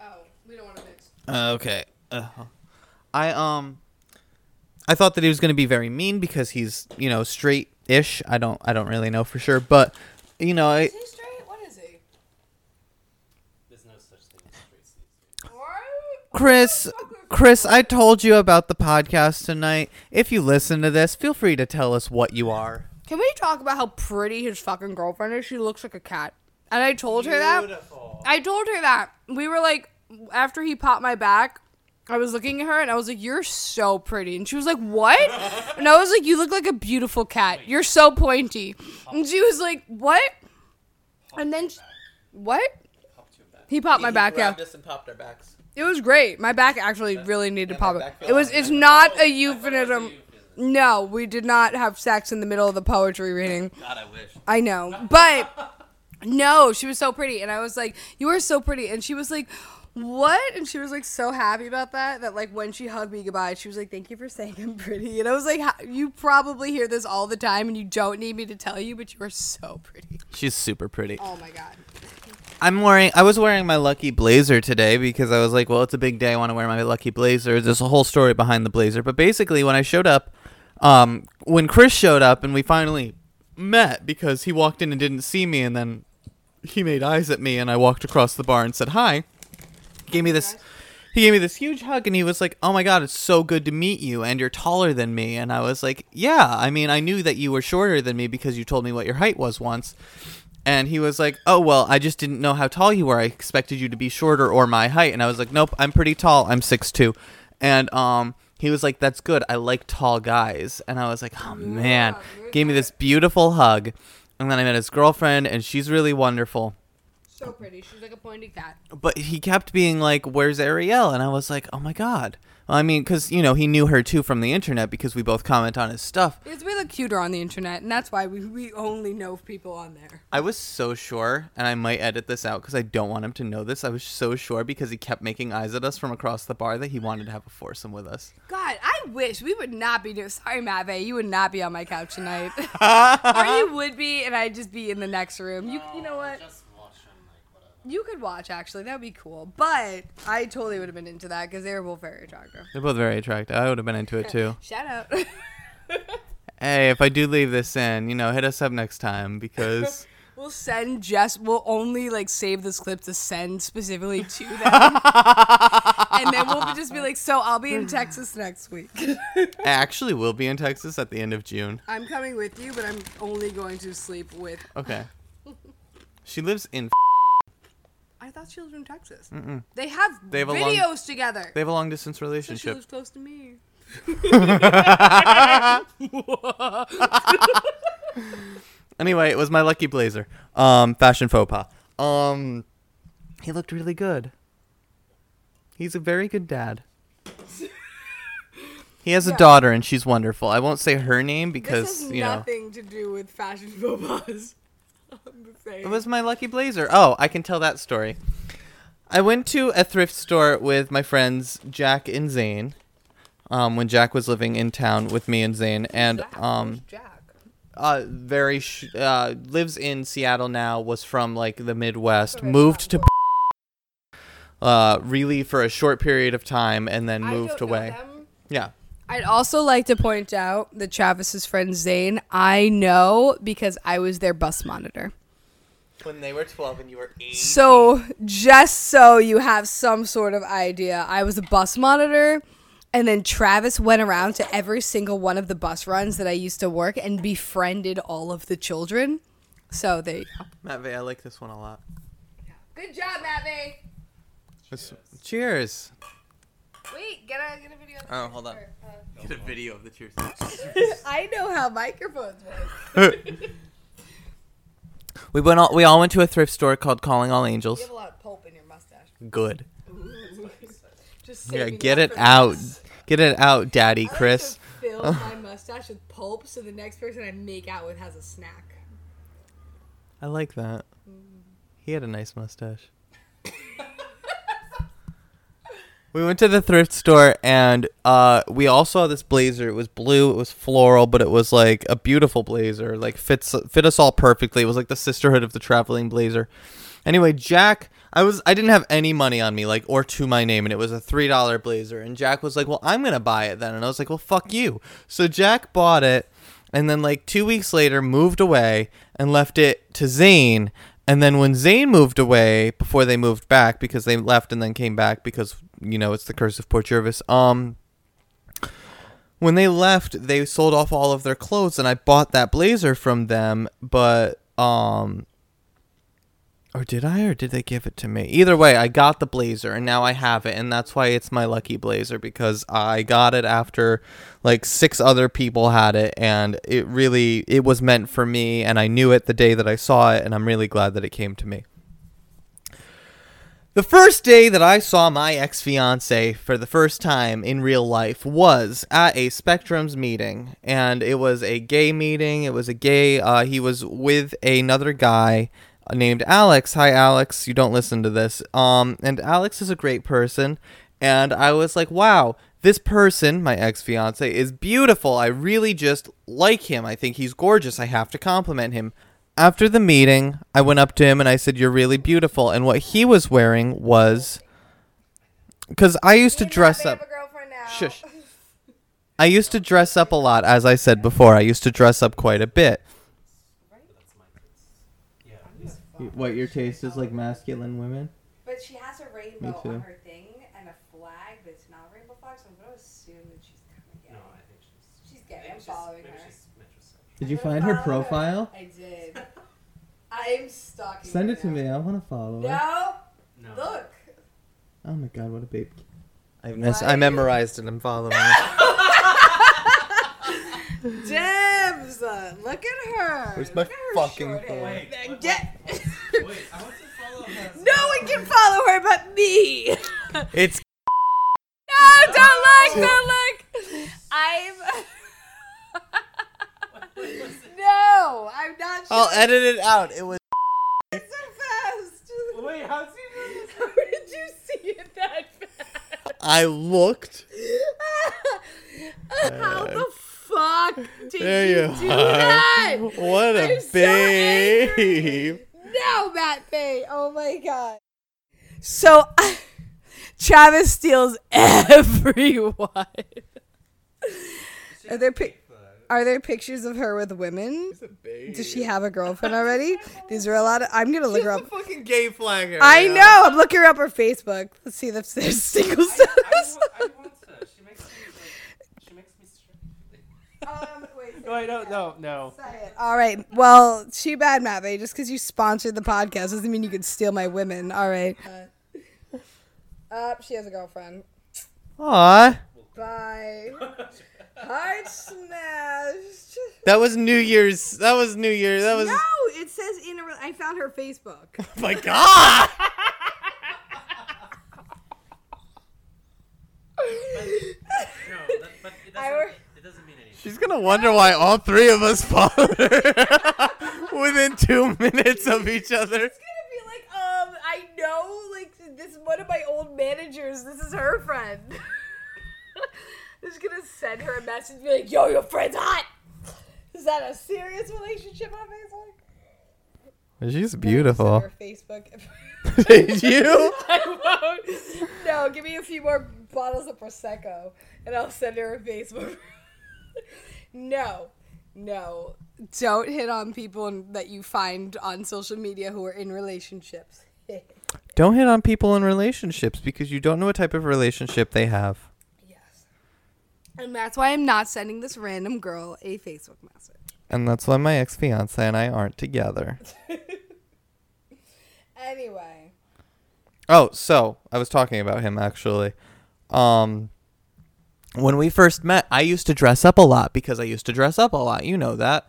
Oh, we don't want to mix. Okay. Uh, I um I thought that he was going to be very mean because he's, you know, straight-ish. I don't I don't really know for sure, but you know, I, Is he straight? What is he? There's no such thing as straight Chris Chris, I told you about the podcast tonight. If you listen to this, feel free to tell us what you are. Can we talk about how pretty his fucking girlfriend is? She looks like a cat. And I told her that. I told her that. We were like, after he popped my back, I was looking at her and I was like, "You're so pretty," and she was like, "What?" And I was like, "You look like a beautiful cat. You're so pointy." And she was like, "What?" And then, sh- what? He popped my back. Yeah, and popped our backs. it was great. My back actually really needed to pop. It. It was. It's not a oh, euphemism. No, we did not have sex in the middle of the poetry reading. God, I wish. I know, but no, she was so pretty, and I was like, "You are so pretty," and she was like, "What?" And she was like so happy about that that like when she hugged me goodbye, she was like, "Thank you for saying I'm pretty," and I was like, "Ha- "You probably hear this all the time, and you don't need me to tell you, but you are so pretty." She's super pretty. Oh my god. I'm wearing. I was wearing my lucky blazer today because I was like, well, it's a big day. I want to wear my lucky blazer. There's a whole story behind the blazer, but basically, when I showed up, um, when Chris showed up and we finally met because he walked in and didn't see me, and then he made eyes at me, and I walked across the bar and said hi. He gave me this. He gave me this huge hug and he was like, "Oh my god, it's so good to meet you and you're taller than me." And I was like, "Yeah, I mean, I knew that you were shorter than me because you told me what your height was once." And he was like, "Oh well, I just didn't know how tall you were. I expected you to be shorter or my height." And I was like, "Nope, I'm pretty tall. I'm 6'2". And um he was like, "That's good. I like tall guys." And I was like, "Oh man." Gave me this beautiful hug. And then I met his girlfriend and she's really wonderful. So pretty. She's like a pointy cat. But he kept being like, "Where's Ariel?" And I was like, "Oh my god." Well, I mean, because you know he knew her too from the internet because we both comment on his stuff. Because we look cuter on the internet, and that's why we, we only know people on there. I was so sure, and I might edit this out because I don't want him to know this. I was so sure because he kept making eyes at us from across the bar that he wanted to have a foursome with us. God, I wish we would not be doing. Sorry, Mave, you would not be on my couch tonight. or you would be, and I'd just be in the next room. You, you know what? You could watch actually. That'd be cool. But I totally would have been into that because they were both very attractive. They're both very attractive. I would have been into it too. Shout out. hey, if I do leave this in, you know, hit us up next time because we'll send Jess. We'll only like save this clip to send specifically to them, and then we'll just be like, "So I'll be in Texas next week. I actually will be in Texas at the end of June. I'm coming with you, but I'm only going to sleep with." Okay. She lives in. She lived in Texas. They have They have a long- videos together. They have a long distance relationship. So she lives close to me. Anyway, it was my lucky blazer. Um, fashion faux pas. Um, he looked really good. He's a very good dad. He has a daughter and she's wonderful. I won't say her name This because has you know nothing to do with fashion faux pas. I'm just saying. it was my lucky blazer. Oh, I can tell that story. I went to a thrift store with my friends Jack and Zane. Um, when Jack was living in town with me and Zane, and Jack, um, Jack. uh very sh- uh lives in Seattle now was from like the Midwest moved to uh really for a short period of time and then I moved away yeah I'd also like to point out that Travis's friend Zane, I know because I was their bus monitor. when they were 12 and you were 8 So, just so you have some sort of idea, I was a bus monitor, and then Travis went around to every single one of the bus runs that I used to work and befriended all of the children. So, there you go. Matt Vey, I like this one a lot Good job, Matt This- cheers Wait, get a, get a video. Oh, hold on. Uh, get a video of the cheers I know how microphones work. we went all we all went to a thrift store called Calling All Angels You have a lot of pulp in your mustache. good Just yeah saving get up it for out this. get it out daddy I like to Chris fill my mustache with pulp so the next person I make out with has a snack. I like that mm. he had a nice mustache We went to the thrift store and uh, we all saw this blazer. It was blue. It was floral, but it was like a beautiful blazer. Like fits fit us all perfectly. It was like the sisterhood of the traveling blazer. Anyway, Jack, I was I didn't have any money on me, like or to my name, and it was a three dollar blazer. And Jack was like, "Well, I'm gonna buy it then," and I was like, "Well, fuck you." So Jack bought it, and then like two weeks later, moved away and left it to Zane. And then when Zane moved away, before they moved back, because they left and then came back because you know it's the curse of Port Jervis. Um, when they left, they sold off all of their clothes, and I bought that blazer from them. But um, Or did I, or did they give it to me? Either way, I got the blazer, and now I have it, and that's why it's my lucky blazer because I got it after like six other people had it, and it really it was meant for me, and I knew it the day that I saw it, and I'm really glad that it came to me. The first day that I saw my ex fiance for the first time in real life was at a Spectrums meeting, and it was a gay meeting. It was a gay. Uh, he was with another guy named Alex. Hi, Alex. You don't listen to this. Um, and Alex is a great person, and I was like, wow. This person, my ex fiance, is beautiful. I really just like him. I think he's gorgeous. I have to compliment him. After the meeting, I went up to him and I said, You're really beautiful. And what he was wearing was. Because I used to dress up. Shush. I used to dress up a lot, as I said before. I used to dress up quite a bit. What your taste is like masculine women? But she has a rainbow Me too. on her thing and a flag that's not a rainbow flag, so I'm gonna assume that she's kind of gay. No, I think she's. She's gay. I'm following her. Did you find gonna her profile? I did. I'm stalking. Send her it to now. me. I want to follow her. No, No. look. Oh my god, what a babe. I, miss- I memorized it. I'm following it. Dibs! Uh, look at her. Where's my Look at her fucking short phone? hair. Wait, what- Get. Wait, I want to follow her. no one can follow her but me. It's No, don't look, don't look. I'm. no, I'm not. I'll edit it out. It was so fast. Wait, how's he doing this? How did you see it that fast? I looked. How uh, the fuck did There you, you do are. that? What a I'm so babe. No, Matt Bay. Oh my god. So Travis steals everyone. Are there pic- are there pictures of her with women? Does she have a girlfriend already? These are a lot of. I'm gonna look her up. fucking gay flag. right I now. know. I'm looking her up her Facebook. Let's see if there's single status. wa- I want her. She makes me like. She makes me. Um, wait, Wait, no, no, no. All right. Well, too bad, Matt Bay. Just because you sponsored the podcast doesn't mean you could steal my women. All right. Uh, she has a girlfriend. Aw. Bye. Heart smashed. That was New Year's. That was New Year's. That was. No, it says in a. Re- I found her Facebook. Oh my god. No, that, but it doesn't, were- it doesn't mean anything. She's gonna wonder why all three of us followed her within two minutes of each other. It's gonna be like, um, I know, like this is one of my old managers. This is her friend. Just gonna send her a message, and be like, "Yo, your friend's hot." Is that a serious relationship on Facebook? She's beautiful. her Facebook. Did you? I won't. No, give me a few more bottles of prosecco, and I'll send her a Facebook. no, no, don't hit on people that you find on social media who are in relationships. Don't hit on people in relationships because you don't know what type of relationship they have. And that's why I'm not sending this random girl a Facebook message. And that's why my ex fiance and I aren't together. Anyway, Oh, so I was talking about him actually. Um when we first met, I used to dress up a lot because I used to dress up a lot. You know that.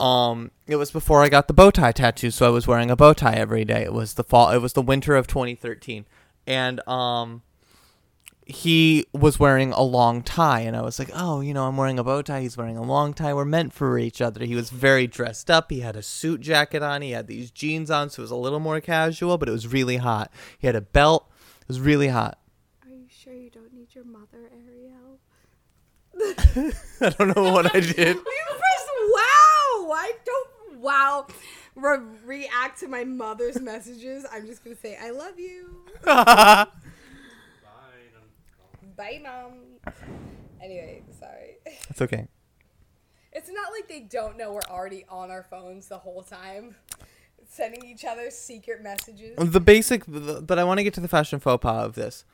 Um it was before I got the bow tie tattoo, so I was wearing a bow tie every day. It was the fall it was the winter of 2013. And um he was wearing a long tie and I was like, "Oh, you know, I'm wearing a bow tie, he's wearing a long tie. We're meant for each other." He was very dressed up. He had a suit jacket on. He had these jeans on, so it was a little more casual, but it was really hot. He had a belt. It was really hot. are you sure you don't need your mother, Ariel? I don't know what I did. You pressed wow. I don't wow. Re- react to my mother's messages. I'm just gonna say I love you. Bye, mom. Anyway, sorry. It's okay. It's not like they don't know we're already on our phones the whole time, sending each other secret messages. The basic, but I want to get to the fashion faux pas of this.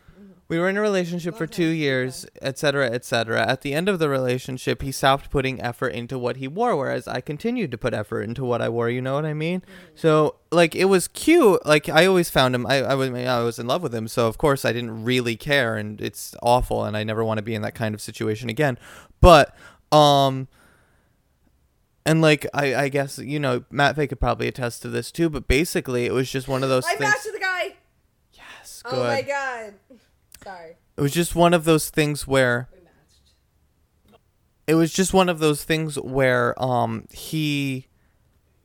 We were in a relationship for two years, etc., cetera, et cetera. At the end of the relationship, he stopped putting effort into what he wore, whereas I continued to put effort into what I wore. You know what I mean? So, like, it was cute. Like, I always found him. I, I was, I was in love with him. So, of course, I didn't really care, and it's awful, and I never want to be in that kind of situation again. But, um, and like, I, I guess you know, Matt Faye could probably attest to this too. But basically, it was just one of those I things. matched with the guy. Yes, Oh my god. Sorry. It was just one of those things where it was just one of those things where um he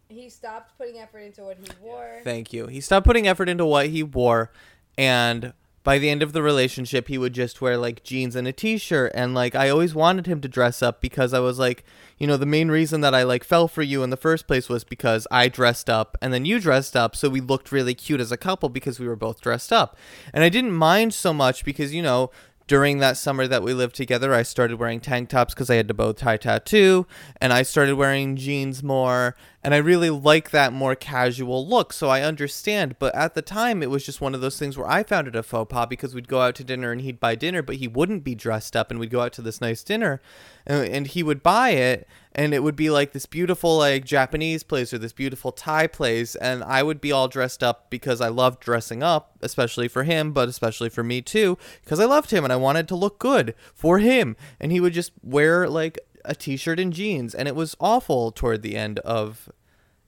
He stopped putting effort into what he wore. thank you he stopped putting effort into what he wore and by the end of the relationship he would just wear like jeans and a t-shirt and like I always wanted him to dress up because I was like you know the main reason that I like fell for you in the first place was because I dressed up and then you dressed up so we looked really cute as a couple because we were both dressed up. And I didn't mind so much because you know during that summer that we lived together, I started wearing tank tops because I had a bow tie tattoo, and I started wearing jeans more, and I really like that more casual look. So I understand, but at the time, it was just one of those things where I found it a faux pas because we'd go out to dinner and he'd buy dinner, but he wouldn't be dressed up, and we'd go out to this nice dinner, and, and he would buy it, and it would be like this beautiful like Japanese place or this beautiful Thai place, and I would be all dressed up because I loved dressing up, especially for him, but especially for me too, because I loved him and I wanted to look good for him, and he would just wear like a t-shirt and jeans, and it was awful toward the end of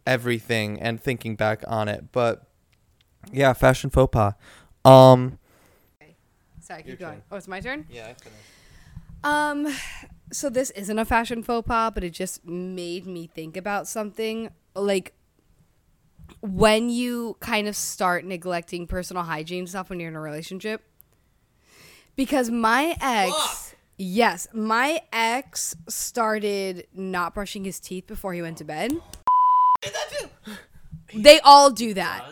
everything and thinking back on it, but yeah, fashion faux pas. Um, Sorry, Your keep going. turn. Oh, it's my turn? yeah, I finished. Um, so this isn't a fashion faux pas, but it just made me think about something. Like when you kind of start neglecting personal hygiene stuff when you're in a relationship. Because my ex, yes, my ex started not brushing his teeth before he went to bed. They all do that.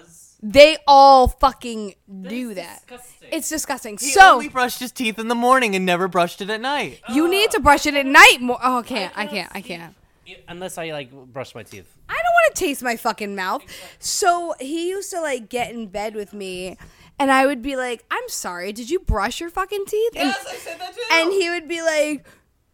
They all fucking do that. It's disgusting. He so only brushed his teeth in the morning and never brushed it at night. you need to brush it at night more. Oh, I can't. I can't. I can't. Unless I like brush my teeth. I don't want to taste my fucking mouth. So he used to like get in bed with me, and I would be like, "I'm sorry, did you brush your fucking teeth?" And, I said that too. and he would be like,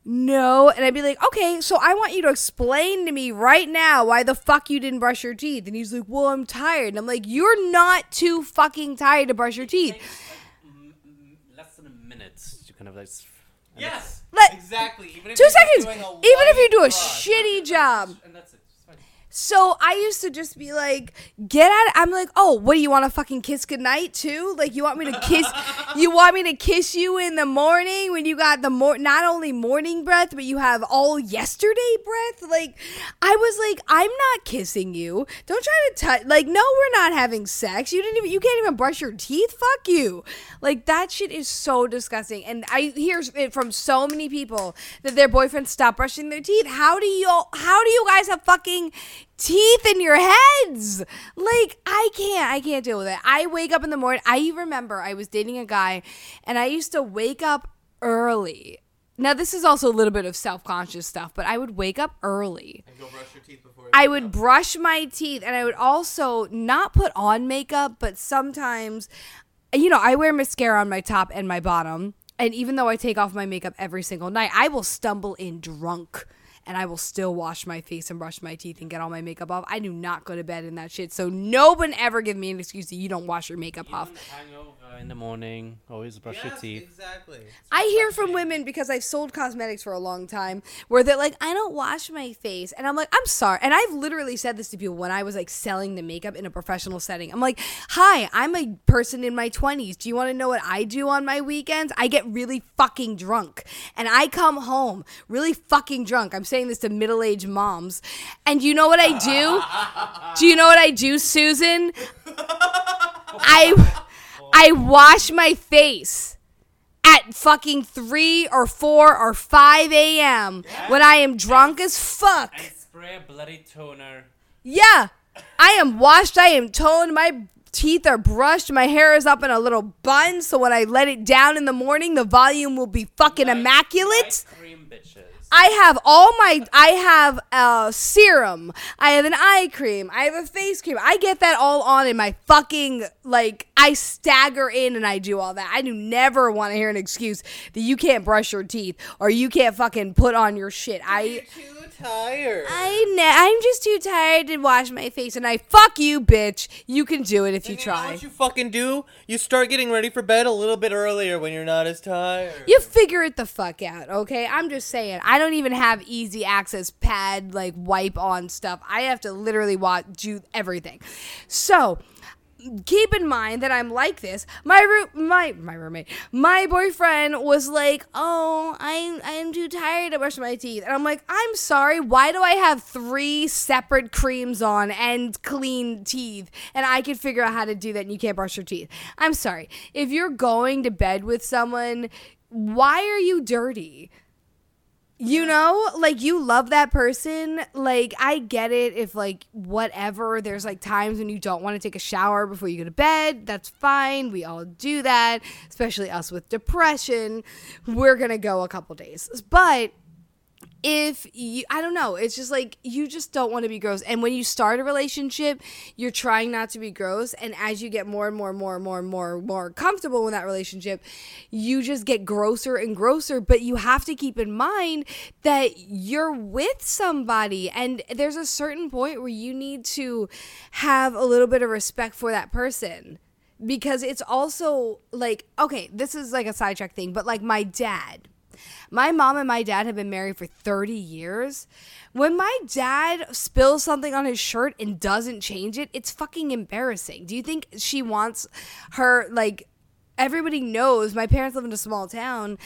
"No," and I'd be like, "Okay, so I want you to explain to me right now why the fuck you didn't brush your teeth." And he's like, "Well, I'm tired." And I'm like, "You're not too fucking tired to brush your teeth." Mm-hmm. Less than a minute to kind of like. Yes, Let- exactly. Even if Two you're seconds. Even if you do a brush. shitty job. And that's it. So I used to just be like, get out. I'm like, oh, what do you want to fucking kiss goodnight too? Like, you want me to kiss? you want me to kiss you in the morning when you got the mor not only morning breath, but you have all yesterday breath? Like, I was like, I'm not kissing you. Don't try to touch. Like, no, we're not having sex. You didn't even. You can't even brush your teeth. Fuck you. Like that shit is so disgusting. And I hear it from so many people that their boyfriends stop brushing their teeth. How do you? How do you guys have fucking teeth in your heads. Like I can't I can't deal with it. I wake up in the morning. I remember I was dating a guy and I used to wake up early. Now this is also a little bit of self-conscious stuff, but I would wake up early. And Go brush your teeth before. I would brush my teeth and I would also not put on makeup, but sometimes you know, I wear mascara on my top and my bottom. And even though I take off my makeup every single night, I will stumble in drunk and I will still wash my face and brush my teeth and get all my makeup off. I do not go to bed in that shit. So no one ever give me an excuse that you don't wash your makeup off. Even hangover in the morning. Always brush your teeth. Exactly. I hear from women because I've sold cosmetics for a long time where they're like, I don't wash my face. And I'm like, I'm sorry. And I've literally said this to people when I was like selling the makeup in a professional setting. I'm like, hi, I'm a person in my 20s. Do you want to know what I do on my weekends? I get really fucking drunk and I come home really fucking drunk. I'm saying this to middle aged moms. And you know what I do? do you know what I do, Susan? I. I wash my face at fucking 3 or 4 or 5 a.m. when I am drunk as fuck. And spray a bloody toner. Yeah. I am washed. I am toned. My teeth are brushed. My hair is up in a little bun. So when I let it down in the morning, the volume will be fucking immaculate. Light cream bitches. I have all my I have a serum. I have an eye cream. I have a face cream. I get that all on in my fucking like I stagger in and I do all that. I do never want to hear an excuse that you can't brush your teeth or you can't fucking put on your shit. I tired. I ne- I'm just too tired to wash my face and I fuck you, bitch. You can do it if you You know try. what you fucking do? You start getting ready for bed a little bit earlier when you're not as tired. You figure it the fuck out, okay? I'm just saying. I don't even have easy access pad like wipe on stuff. I have to literally watch do everything. So keep in mind that I'm like this. My roo- my my roommate, my boyfriend was like, "Oh, I I'm too tired to brush my teeth," and I'm like, "I'm sorry. Why do I have three separate creams on and clean teeth, and I can figure out how to do that, and you can't brush your teeth?" I'm sorry. If you're going to bed with someone, why are you dirty? You know, like you love that person. Like, I get it if, like, whatever, there's like times when you don't want to take a shower before you go to bed. That's fine. We all do that, especially us with depression. We're going to go a couple days. But if you i don't know it's just like you just don't want to be gross. And when you start a relationship you're trying not to be gross. And as you get more and more and more and more and more and more comfortable in that relationship you just get grosser and grosser. But you have to keep in mind that you're with somebody. And there's a certain point where you need to have a little bit of respect for that person. Because it's also like okay this is like a sidetrack thing but like my dad my mom and my dad have been married for 30 years. When my dad spills something on his shirt and doesn't change it, it's fucking embarrassing. Do you think she wants her, like, everybody knows my parents live in a small town.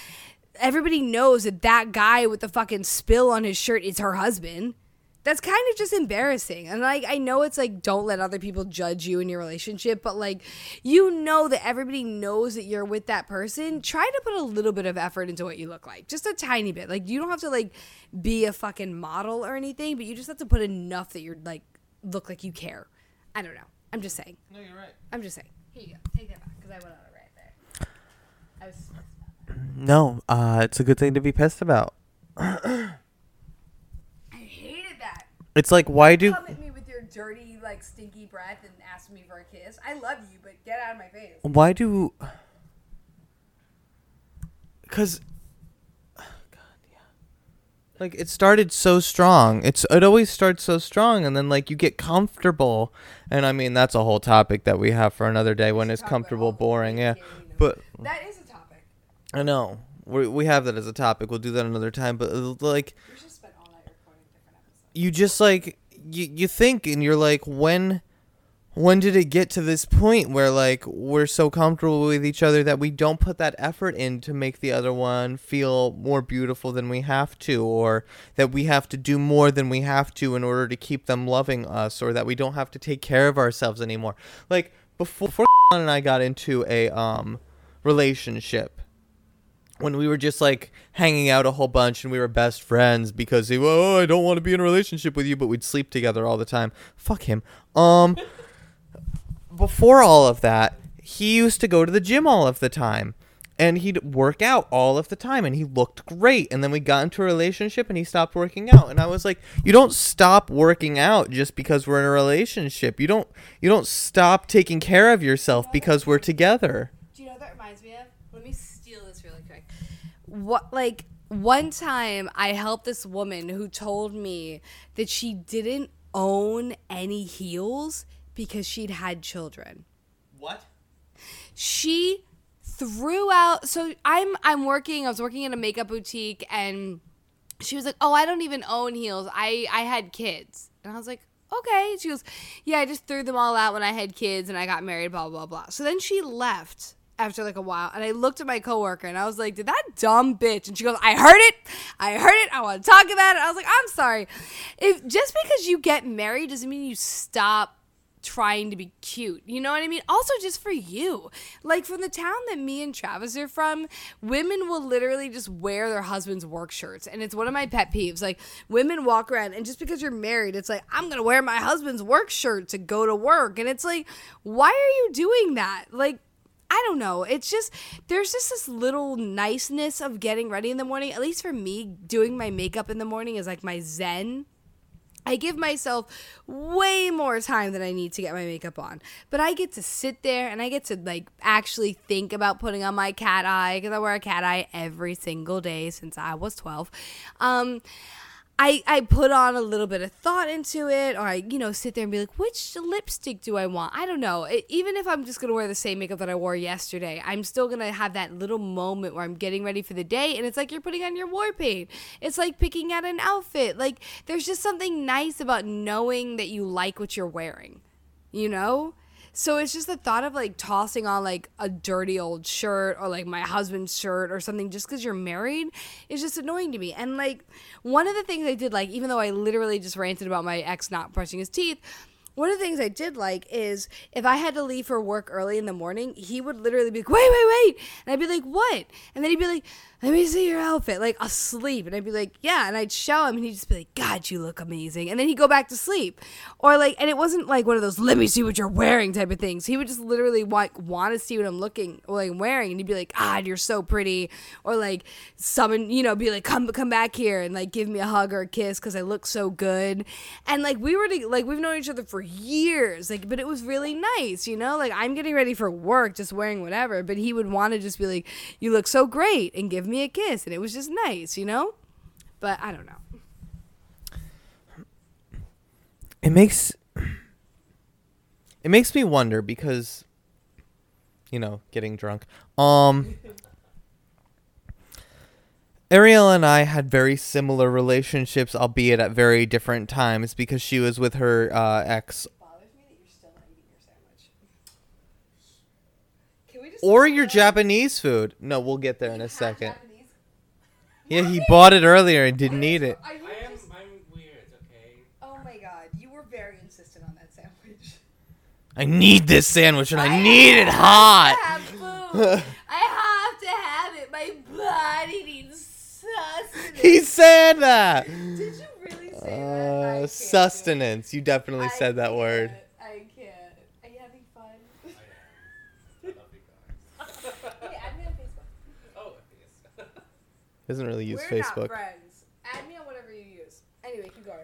Everybody knows that that guy with the fucking spill on his shirt is her husband. That's kind of just embarrassing. And like I know it's like don't let other people judge you in your relationship, but like you know that everybody knows that you're with that person. Try to put a little bit of effort into what you look like. Just a tiny bit. Like you don't have to like be a fucking model or anything, but you just have to put enough that you're like look like you care. I don't know. I'm just saying. No, you're right. I'm just saying. Here you go. Take that back because I went on a rant there. I was No, uh, it's a good thing to be pissed about. I hated that. It's like, why do Come at me with your dirty, like stinky breath and ask me for a kiss. I love you, but get out of my face. why do because God, yeah. like it started so strong it's it always starts so strong and then like you get comfortable and i mean that's a whole topic that we have for another day when it's comfortable boring yeah getting, you know. but That is a topic. i know we, we have that as a topic we'll do that another time but like We should spend all night recording different episodes. You just like you, you think and you're like when when did it get to this point where like we're so comfortable with each other that we don't put that effort in to make the other one feel more beautiful than we have to or that we have to do more than we have to in order to keep them loving us or that we don't have to take care of ourselves anymore? Like before, before and I got into a um relationship when we were just like hanging out a whole bunch and we were best friends because he, oh, I don't want to be in a relationship with you, but we'd sleep together all the time. Fuck him. Um, before all of that, he used to go to the gym all of the time. And he'd work out all of the time and he looked great. And then we got into a relationship and he stopped working out. And I was like, you don't stop working out just because we're in a relationship. You don't you don't stop taking care of yourself because we're together. Do you know what that reminds me of? Let me steal this really quick. What like one time I helped this woman who told me that she didn't own any heels because she'd had children. What? she threw out so i'm i'm working i was working in a makeup boutique and she was like oh i don't even own heels. I i had kids. And i was like okay. She goes yeah i just threw them all out when i had kids and i got married blah blah blah. So then she left after like a while and i looked at my coworker and i was like did that dumb bitch and she goes i heard it i heard it i want to talk about it i was like i'm sorry if just because you get married doesn't mean you stop trying to be cute. You know what I mean? Also, just for you. Like, from the town that me and Travis are from, women will literally just wear their husband's work shirts. And it's one of my pet peeves. Like, women walk around, and just because you're married, it's like, I'm going to wear my husband's work shirt to go to work. And it's like, why are you doing that? Like, I don't know. It's just there's just this little niceness of getting ready in the morning. At least for me, doing my makeup in the morning is like my zen. I give myself way more time than I need to get my makeup on. But I get to sit there and I get to like actually think about putting on my cat eye because I wear a cat eye every single day since I was 12. Um, I, I put on a little bit of thought into it, or I, you know, sit there and be like, which lipstick do I want? I don't know. It, even if I'm just going to wear the same makeup that I wore yesterday, I'm still going to have that little moment where I'm getting ready for the day. And it's like you're putting on your war paint. It's like picking out an outfit. Like, there's just something nice about knowing that you like what you're wearing, you know? So it's just the thought of like tossing on like a dirty old shirt or like my husband's shirt or something just because you're married is just annoying to me. And like one of the things I did like, even though I literally just ranted about my ex not brushing his teeth, one of the things I did like is if I had to leave for work early in the morning, he would literally be like, wait, wait, wait. And I'd be like, what? And then he'd be like, let me see your outfit, like asleep. And I'd be like, yeah. And I'd show him and he'd just be like, God, you look amazing. And then he'd go back to sleep. Or like, and it wasn't like one of those, let me see what you're wearing type of things. He would just literally want, want to see what I'm looking, like wearing. And he'd be like, God, you're so pretty. Or like summon, you know, be like, come, come back here and like give me a hug or a kiss because I look so good. And like, we were to, like, we've known each other for years. Like, but it was really nice, you know? Like, I'm getting ready for work, just wearing whatever. But he would want to just be like, you look so great and give me a kiss. And it was just nice, you know? But I don't know. it makes it makes me wonder because you know getting drunk um ariel and i had very similar relationships albeit at very different times because she was with her uh, ex or your japanese food no we'll get there in a second yeah he bought it earlier and didn't eat it I am. I'm weird. Okay. Oh my god, you were very insistent on that sandwich. i need this sandwich and i need it hot have food. I have to have it. My body needs sustenance. he said that Did you really say that? I Uh, can't. sustenance. You definitely I said that word. can't. I can't. Are you having fun? I love you guys. Hey, add me on Facebook. Oh, yes. Doesn't really use We're Facebook. not friends. Add me on whatever you use. Anyway, keep going.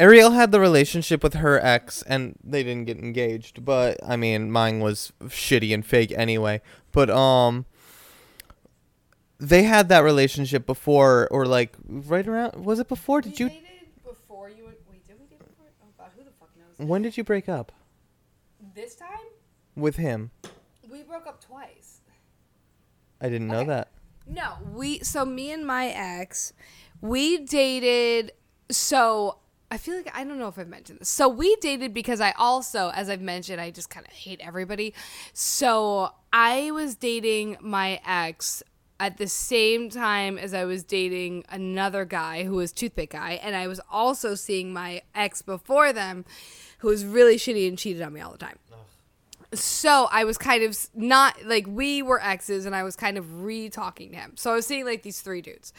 Ariel had the relationship with her ex, and they didn't get engaged. But I mean, mine was shitty and fake anyway. But um, they had that relationship before, or like right around. Was it before? Did you? dated before you? Wait, did we date before? Oh god, who the fuck knows? When did you break up This time with him? we broke up twice. I didn't know Okay. that. No, we so me and my ex, we dated so I feel like I don't know if I've mentioned this. So we dated because I also, as I've mentioned, I just kind of hate everybody. So I was dating my ex at the same time as I was dating another guy who was toothpick guy, and I was also seeing my ex before them, who was really shitty and cheated on me all the time so I was kind of not like we were exes, and I was kind of re-talking to him. So I was seeing like these three dudes,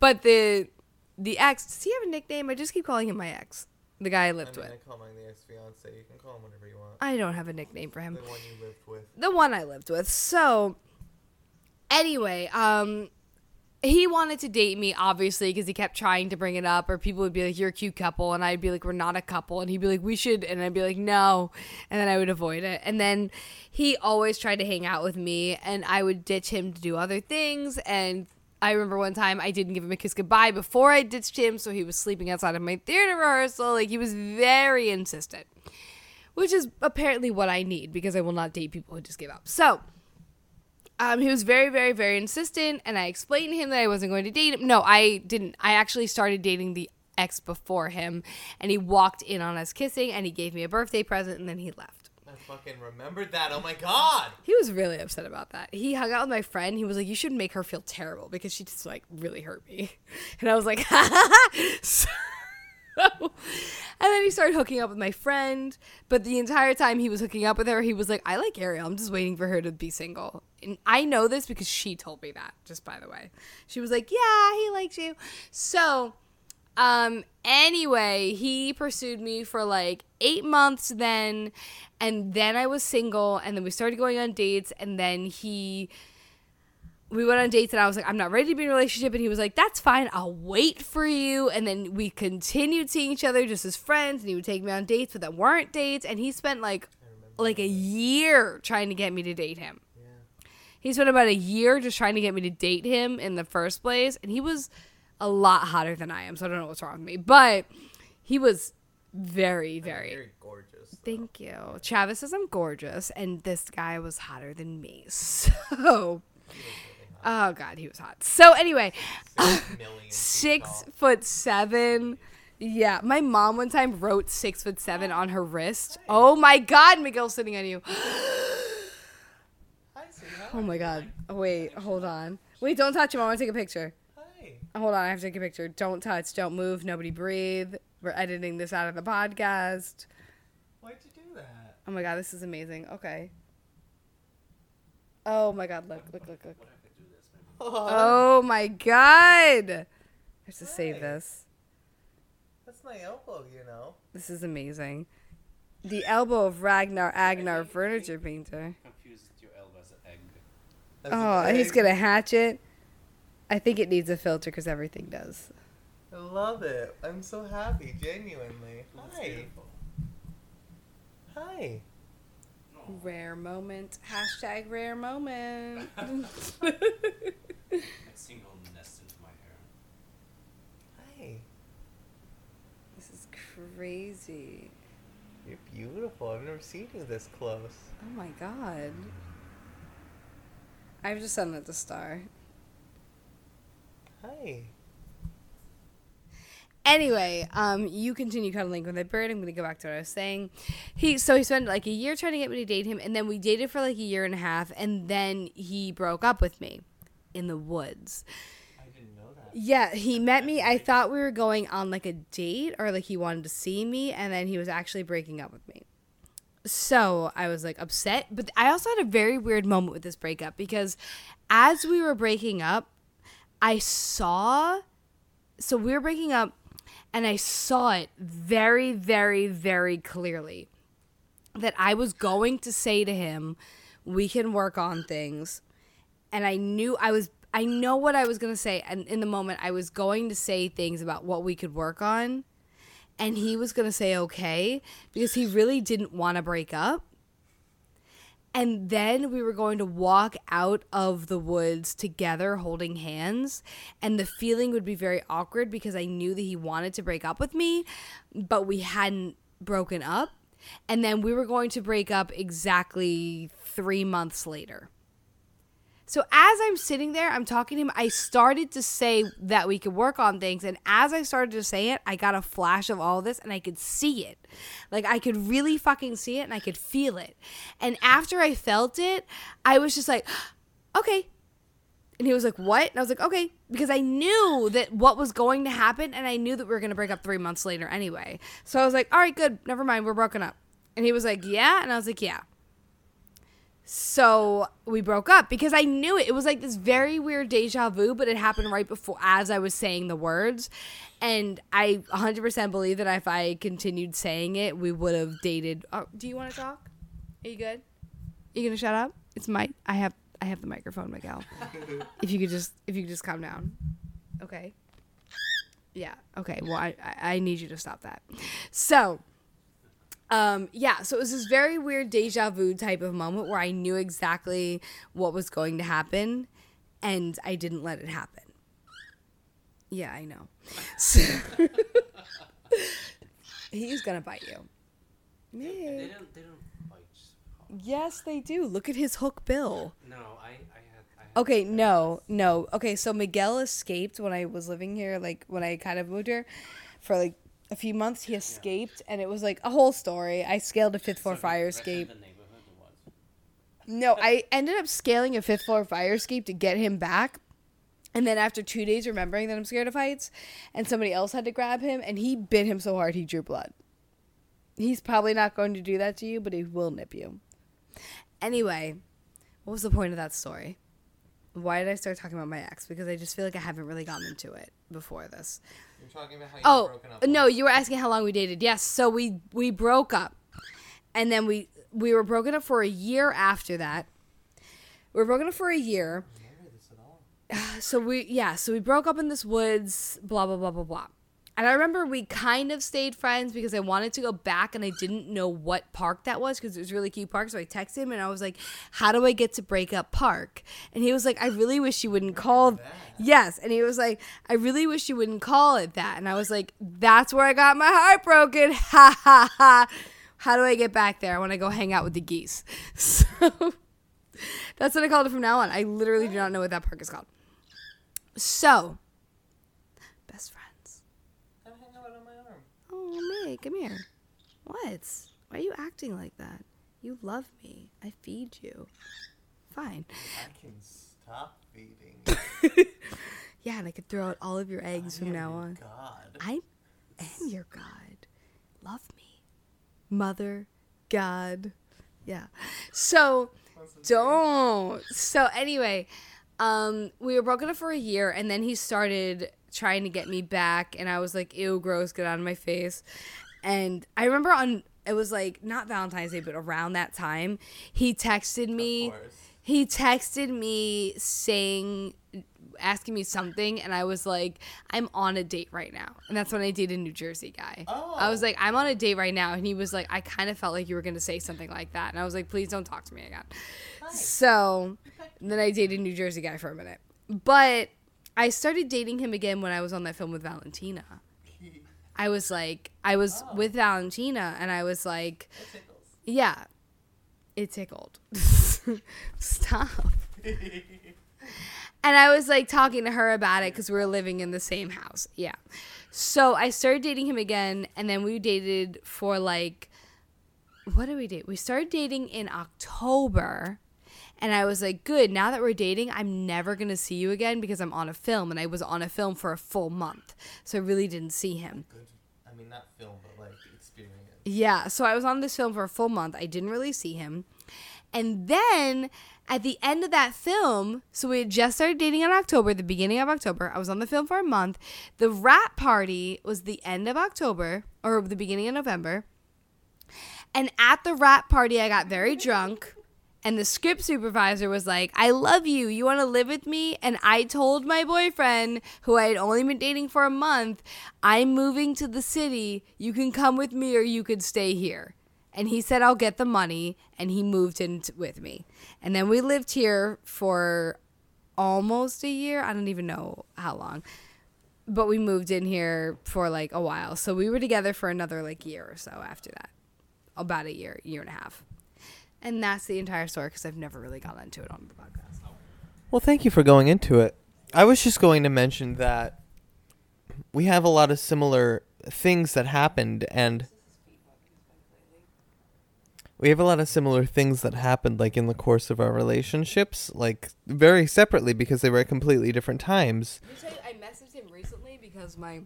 but the the ex does he have a nickname? I just keep calling him my ex, the guy I lived with. I call mine the ex fiance. You can call him whatever you want. I don't have a nickname for him. The one you lived with. The one I lived with. So anyway, um he wanted to date me obviously because he kept trying to bring it up or people would be like you're a cute couple and I'd be like we're not a couple and he'd be like we should and I'd be like no and then I would avoid it and then he always tried to hang out with me and I would ditch him to do other things and I remember one time I didn't give him a kiss goodbye before I ditched him so he was sleeping outside of my theater rehearsal like he was very insistent which is apparently what I need because I will not date people who just give up. So, um, he was very, very, very insistent, and I explained to him that I wasn't going to date him. No, I didn't. I actually started dating the ex before him, and he walked in on us kissing, and he gave me a birthday present, and then he left. I fucking remembered that. Oh my god. He was really upset about that. He hung out with my friend. He was like, "You should make her feel terrible because she just like really hurt me," and I was like, so, and then he started hooking up with my friend. But the entire time he was hooking up with her, he was like, "I like Ariel. I'm just waiting for her to be single." And I know this because she told me that. Just by the way, she was like, "Yeah, he likes you." So Um. Anyway, he pursued me for like eight months then, and then I was single, and then we started going on dates, and then he. We went on dates, and I was like, I'm not ready to be in a relationship. And he was like, That's fine. I'll wait for you. And then we continued seeing each other just as friends, and he would take me on dates, but that weren't dates. And he spent like, like a year trying to get me to date him. He spent about a year just trying to get me to date him in the first place, and he was a lot hotter than I am, so I don't know what's wrong with me. But he was very, very. gorgeous. Thank you. Travis says I'm gorgeous, and this guy was hotter than me. So. Oh, God, he was hot. So, anyway, six foot seven. Yeah, my mom one time wrote six foot seven on her wrist. Oh my God, Miguel's sitting on you. Oh my God. Wait, hold on. Wait, don't touch him. I want to take a picture. Hold on, I have to take a picture. Don't touch. Don't move. Nobody breathe. We're editing this out of the podcast. Why'd you do that? Oh my God, this is amazing. Okay. Oh my God, look, look, look, look. Oh my God. I have to save this. That's my elbow, you know. This is amazing. The elbow of Ragnar Agnar furniture painter. Confused your elbow as an egg. That's Oh, a he's egg. gonna hatch it. I think it needs a filter because everything does. I love it. I'm so happy, genuinely. Hi. Hi. Rare moment. Hashtag rare moment. A single nest into my hair. Hi. this is crazy. You're beautiful. I've never seen you this close. Oh my god. I've just sent it to Star. Hi. Anyway, um, you continue cuddling with that bird. I'm gonna go back to what I was saying. He so he spent like a year trying to get me to date him, and then we dated for like a year and a half, and then he broke up with me in the woods. I didn't know that. Yeah, he met me. I thought we were going on like a date or like he wanted to see me, and then he was actually breaking up with me. So I was like upset, but I also had a very weird moment with this breakup because as we were breaking up, I saw. So we were breaking up, and I saw it very, very, very clearly that I was going to say to him, "We can work on things." And I knew I was I know what I was going to say and in the moment I was going to say things about what we could work on and he was going to say okay because he really didn't want to break up. And then we were going to walk out of the woods together holding hands and the feeling would be very awkward because I knew that he wanted to break up with me but we hadn't broken up. And then we were going to break up exactly 3 months later. So as I'm sitting there, I'm talking to him, I started to say that we could work on things. And as I started to say it, I got a flash of all this and I could see it. Like I could really fucking see it and I could feel it. And after I felt it, I was just like, okay. And he was like, what? And I was like, okay. Because I knew that what was going to happen and I knew that we were going to break up three months later anyway. So I was like, all right, good. Never mind. We're broken up. And he was like, yeah. And I was like, yeah. So we broke up because I knew it. It was like this very weird deja vu, but it happened right before as I was saying the words. And I 100% believe that if I continued saying it, we would have dated. Oh, do you want to talk? Are you good? Are you gonna shut up? It's my. I have. I have the microphone, Miguel. if you could just. If you could just calm down. Okay. Yeah. Okay. Well, I. I I need you to stop that. So. Um, yeah, so it was this very weird deja vu type of moment where I knew exactly what was going to happen and I didn't let it happen. Yeah, I know. So- He's gonna bite you. They Me. don't. They don't bite. Yes, they do. Look at his hook bill. No, I. I had. I had Okay, no, no. Okay, so Miguel escaped when I was living here, like when I kind of moved here for like a few months. He escaped, and it was like a whole story. I scaled a fifth floor So fire escape. The neighborhood was. No, I ended up scaling a fifth floor fire escape to get him back. And then after two days, remembering that I'm scared of heights, and somebody else had to grab him, and he bit him so hard he drew blood. He's probably not going to do that to you, but he will nip you. Anyway, what was the point of that story? Why did I start talking about my ex? Because I just feel like I haven't really gotten into it before this. You're talking about how Oh no, you were asking how long we dated. Yes, so we we broke up, and then we we were broken up for a year after that. We were broken up for a year. So we yeah, so we broke up in this woods. Blah blah blah blah blah. And I remember we kind of stayed friends because I wanted to go back and I didn't know what park that was because it was really cute park. So I texted him and I was like, "How do I get to Breakup Park?" And he was like, "I really wish you wouldn't call." Yes, and he was like, "I really wish you wouldn't call it that." And I was like, "That's where I got my heart broken." Ha ha ha. How do I get back there? When I want to go hang out with the geese. So that's what I called it from now on. I literally do not know what that park is called. So, best friends. May, come here. What? Why are you acting like that? You love me. I feed you. Fine. I can stop feeding. Yeah, and I could throw out all of your eggs from now on. God. I am your God. Love me. Mother, God. Yeah. So don't. So anyway, um, we were broken up for a year and then he started trying to get me back and I was like, ew, gross, get out of my face. And I remember on it was like not Valentine's Day, but around that time, he texted me he texted me saying asking me something and I was like, I'm on a date right now. And that's when I dated a New Jersey guy. I was like, I'm on a date right now. And he was like, I kind of felt like you were gonna say something like that. And I was like, please don't talk to me again. So then I dated a New Jersey guy for a minute. But I started dating him again when I was on that film with Valentina. I was like, I was oh. with Valentina and I was like, yeah, it tickled. Stop. and I was like talking to her about it because we were living in the same house. Yeah. So I started dating him again, and then we dated for like, what did we date? We started dating in October. And I was like, good, now that we're dating, I'm never going to see you again because I'm on a film. And I was on a film for a full month. So I really didn't see him. Good. I mean, not film, but like experience. Yeah, so I was on this film for a full month. I didn't really see him. And then at the end of that film, so we had just started dating in October, the beginning of October. I was on the film for a month. The wrap party was the end of October or the beginning of November. And at the wrap party, I got very drunk. And the script supervisor was like, I love you. You want to live with me? And I told my boyfriend, who I had only been dating for a month, I'm moving to the city. You can come with me or you could stay here. And he said, I'll get the money. And he moved in t- with me. And then we lived here for almost a year. I don't even know how long. But we moved in here for like a while. So we were together for another like year or so after that. About a year, year and a half. And that's the entire story because I've never really gotten into it on the podcast. Well, thank you for going into it. I was just going to mention that we have a lot of similar things that happened, and we have a lot of similar things that happened, like in the course of our relationships, like very separately because they were at completely different times. Let me tell you, I messaged him recently because my.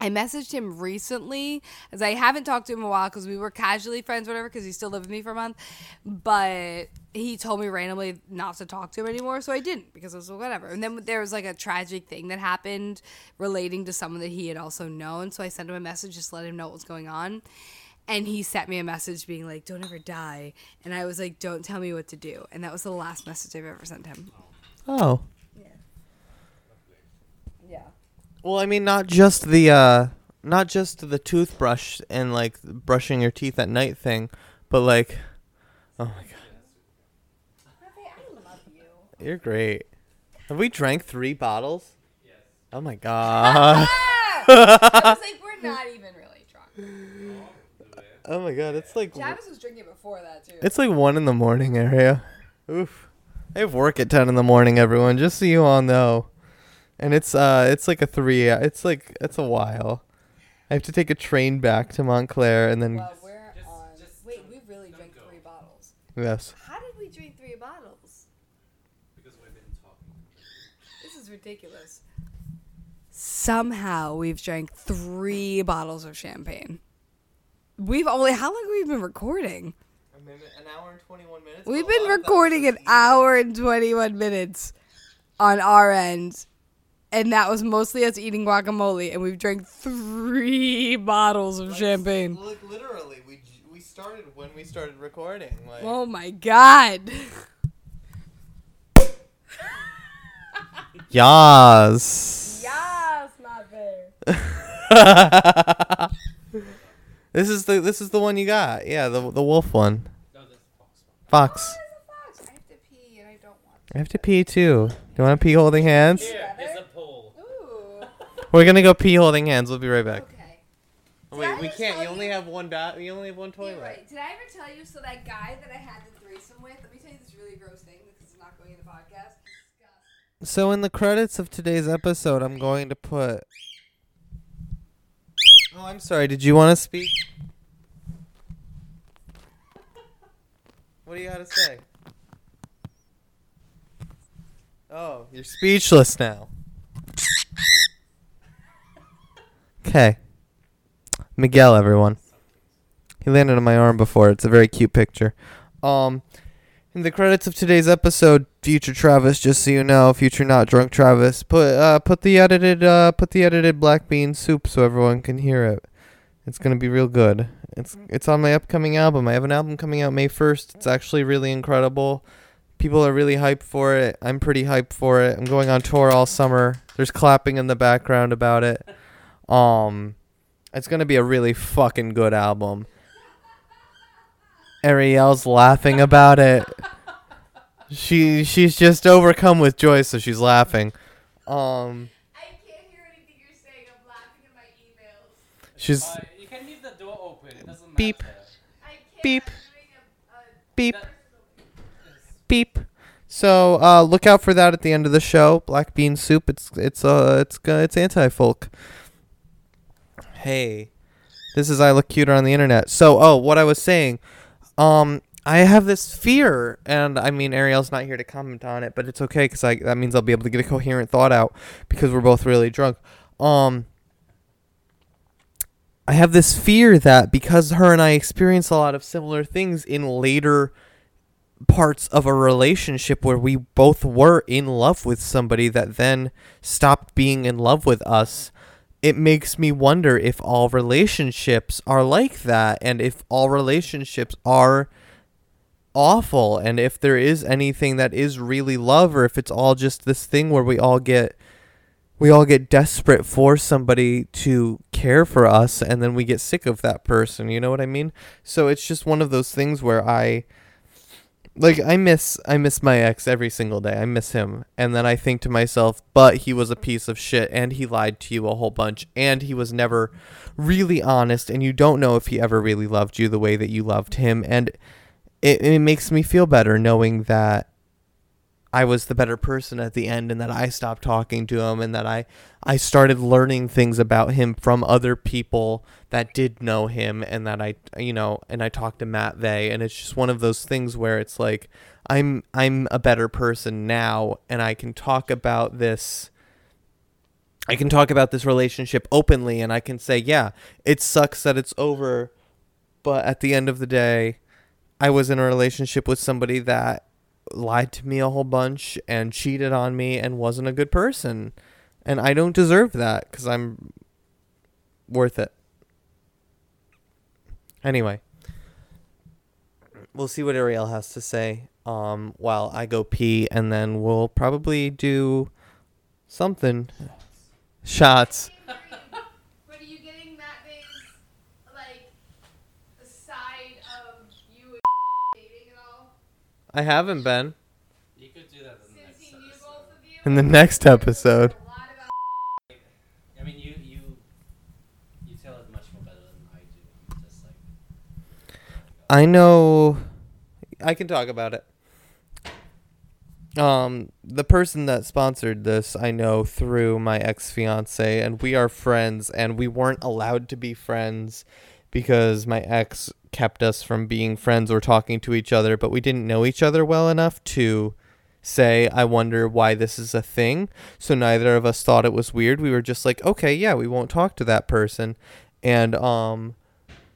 I messaged him recently as I haven't talked to him in a while because we were casually friends, whatever, because he still lived with me for a month. But he told me randomly not to talk to him anymore, so I didn't because it was whatever. And then there was like a tragic thing that happened relating to someone that he had also known. So I sent him a message just to let him know what was going on. And he sent me a message being like, "Don't ever die," and I was like, "Don't tell me what to do." And that was the last message I've ever sent him. Oh. Yeah. Well, I mean, not just the uh, not just the toothbrush and like brushing your teeth at night thing, but like, oh my god, I love you. you're great. Have we drank three bottles? Yes. Oh my god. I was like, we're not even really drunk. oh my god, it's like Travis was drinking before that too. it's like one in the morning area. Oof. I have work at ten in the morning, everyone. Just so you all know. And it's uh, it's like a three. It's like it's a while. I have to take a train back to Montclair, and then well, we're on. Wait, we really drank three bottles. yes. How did we drink three bottles? Because we've been talking. This is ridiculous. Somehow we've drank three bottles of champagne. We've only how long have we been recording? A minute, an hour and twenty-one minutes. We've been recording an hour and twenty one minutes. on our end. And that was mostly us eating guacamole, and we've drank three bottles of champagne. Like literally, we we started when we started recording. Like, Oh my god. Yas. Yes, not fair. this is the this is the one you got. Yeah, the the wolf one. Oh, Fox. I have to pee, and I don't want I have to pee too. Do you want to pee holding hands? It's a poll. Ooh. We're gonna go pee holding hands. We'll be right back. Okay. Oh, wait, we can't. You only have one dot. You only have one You're toilet. right. Did I ever tell you? So that guy that I had the threesome with. Let me tell you this really gross thing because it's not going in the podcast. So in the credits of today's episode, I'm going to put. Oh, I'm sorry. Did you want to speak? What do you got to say? Oh, you're speechless now. Okay. Miguel, everyone. He landed on my arm before. It's a very cute picture. Um, in the credits of today's episode, future Travis, just so you know, future not drunk Travis, put uh put the edited uh put the edited black bean soup so everyone can hear it. It's gonna be real good. It's it's on my upcoming album. I have an album coming out May first. It's actually really incredible. People are really hyped for it. I'm pretty hyped for it. I'm going on tour all summer. There's clapping in the background about it. Um, it's gonna be a really fucking good album. Ariel's laughing about it. She she's just overcome with joy, so she's laughing. Um, I can't hear anything you're saying. I'm laughing in my emails. she's Uh, you can leave the door open. It doesn't Beep. matter. Beep. I'm doing a, a beep beep. So uh, look out for that at the end of the show. Black bean soup. It's it's uh it's go- it's anti folk. Hey, this is I look cuter on the internet. So oh, what I was saying, um, I have this fear, and I mean Ariel's not here to comment on it, but it's okay because I that means I'll be able to get a coherent thought out because we're both really drunk. Um. I have this fear that because her and I experience a lot of similar things in later parts of a relationship where we both were in love with somebody that then stopped being in love with us, it makes me wonder if all relationships are like that and if all relationships are awful and if there is anything that is really love or if it's all just this thing where we all get we all get desperate for somebody to care for us and then we get sick of that person. You know what i mean? So it's just one of those things where i like i miss i miss my ex every single day. I miss him. And then i think to myself but he was a piece of shit and he lied to you a whole bunch and he was never really honest and you don't know if he ever really loved you the way that you loved him. And it, it makes me feel better knowing that I was the better person at the end and that I stopped talking to him and that I I started learning things about him from other people that did know him and that I you know and I talked to Matvey. And it's just one of those things where it's like I'm I'm a better person now and I can talk about this I can talk about this relationship openly and I can say yeah it sucks that it's over but at the end of the day I was in a relationship with somebody that lied to me a whole bunch and cheated on me and wasn't a good person. And I don't deserve that because I'm worth it. Anyway, we'll see what Ariel has to say um, while I go pee, and then we'll probably do something. Shots. But are you getting Matvey's like side of you and dating at all? I haven't been You could do that in the Since next episode. both of you. in the next episode. A lot about I mean, you you you tell it much more better than I do. Just like I know I can talk about it. Um the person that sponsored this I know through my ex-fiance and we are friends and we weren't allowed to be friends because my ex kept us from being friends or talking to each other but we didn't know each other well enough to say I wonder why this is a thing. So neither of us thought it was weird. We were just like, "Okay, yeah, we won't talk to that person." And um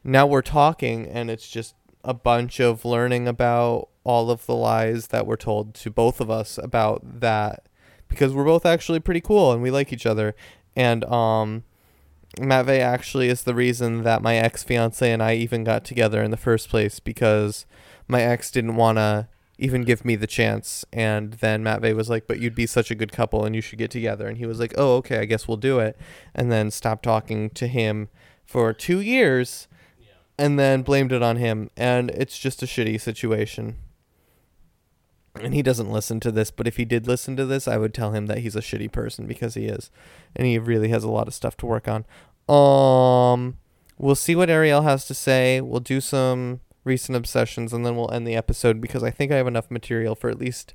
now we're talking and it's just a bunch of learning about all of the lies that were told to both of us about that because we're both actually pretty cool and we like each other. And um, Matvey actually is the reason that my ex fiance and I even got together in the first place because my ex didn't want to even give me the chance. And then Matvey was like, But you'd be such a good couple and you should get together. And he was like, Oh, okay, I guess we'll do it. And then stopped talking to him for two years and then blamed it on him. And it's just a shitty situation. And he doesn't listen to this, but if he did listen to this, I would tell him that he's a shitty person because he is. And he really has a lot of stuff to work on. Um we'll see what Ariel has to say. We'll do some recent obsessions and then we'll end the episode because I think I have enough material for at least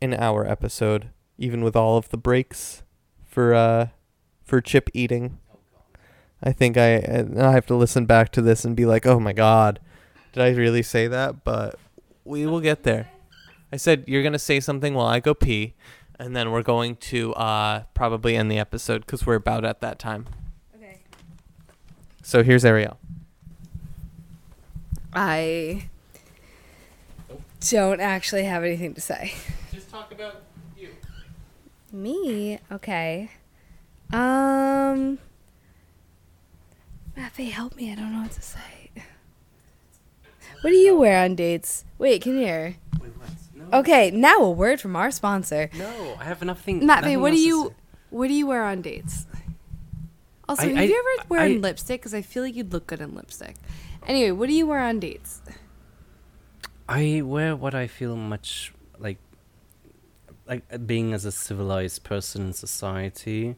an hour episode, even with all of the breaks for uh for chip eating. I think I I have to listen back to this and be like, "Oh my god. Did I really say that?" But we will get there. I said you're going to say something while I go pee and then we're going to uh probably end the episode cuz we're about at that time. Okay. So here's Ariel. I don't actually have anything to say. Just talk about you. Me? Okay. Um. Matvey, help me. I don't know what to say. What do you wear on dates? Wait, can you hear? Wait, what? No. Okay, now a word from our sponsor. No, I have nothing. Matvey, nothing what do else to you what do you wear on dates? Also, I- have I- you ever wear I- lipstick? Because I feel like you'd look good in lipstick. Anyway, what do you wear on dates? I wear what I feel much like, like uh, being as a civilized person in society.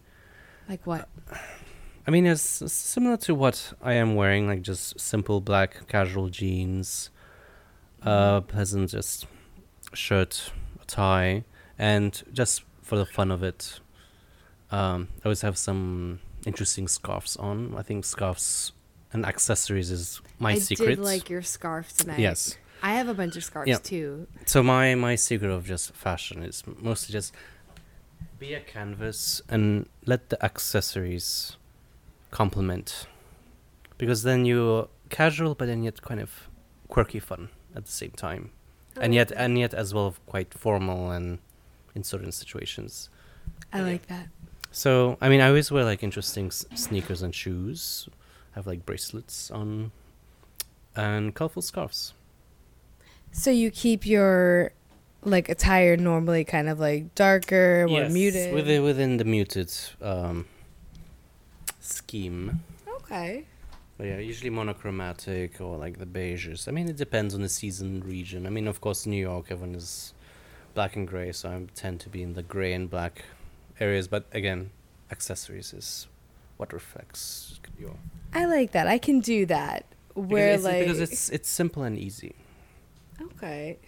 Like what? I mean, it's similar to what I am wearing, like just simple black casual jeans, uh, pleasant just shirt, a tie, and just for the fun of it, um, I always have some interesting scarves on. I think scarves and accessories is my I secret. did like your scarf tonight. Yes. I have a bunch of scarves Yeah. too. So my my secret of just fashion is mostly just be a canvas and let the accessories complement, because then you're casual but then yet kind of quirky fun at the same time, and yet and yet as well quite formal and in certain situations. I like that. So I mean I always wear like interesting s- sneakers and shoes, have like bracelets on, and colorful scarves. So you keep your like attire normally kind of like darker, more Yes, muted. Within within the muted um, scheme. Okay. But yeah, usually monochromatic or like the beiges. I mean, it depends on the season, region. I mean, of course, New York, everyone is black and gray, so I tend to be in the gray and black areas. But again, accessories is what reflects your. I like that. I can do that. Because Where it's, like because it's it's simple and easy. Okay.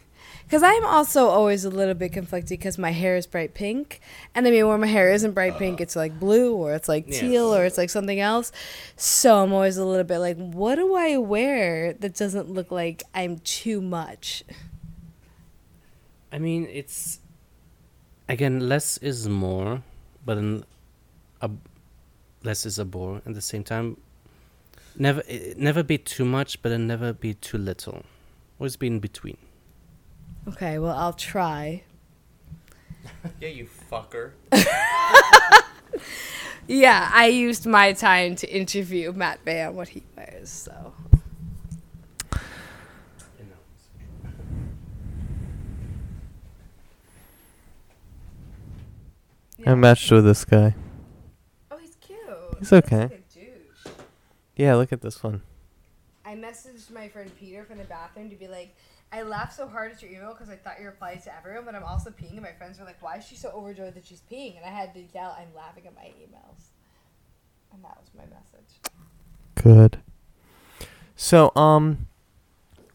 Because I'm also always a little bit conflicted because my hair is bright pink. And I mean, when my hair isn't bright pink, it's like blue or it's like Yes. teal or it's like something else. So I'm always a little bit like, what do I wear that doesn't look like I'm too much? I mean, it's again less is more, but then a less is a bore at the same time. Never, eh, never be too much, but then never be too little. Always be in between. Okay, well, I'll try. Yeah, you fucker. Yeah, I used my time to interview Matvey on what he wears, so. I matched with this guy. Oh, he's cute. He's okay. He's like a douche. Yeah, look at this one. I messaged my friend Peter from the bathroom to be like, I laughed so hard at your email because I thought you replied to everyone, but I'm also peeing, and my friends were like, why is she so overjoyed that she's peeing? And I had to yell, I'm laughing at my emails. And that was my message. Good. So, um,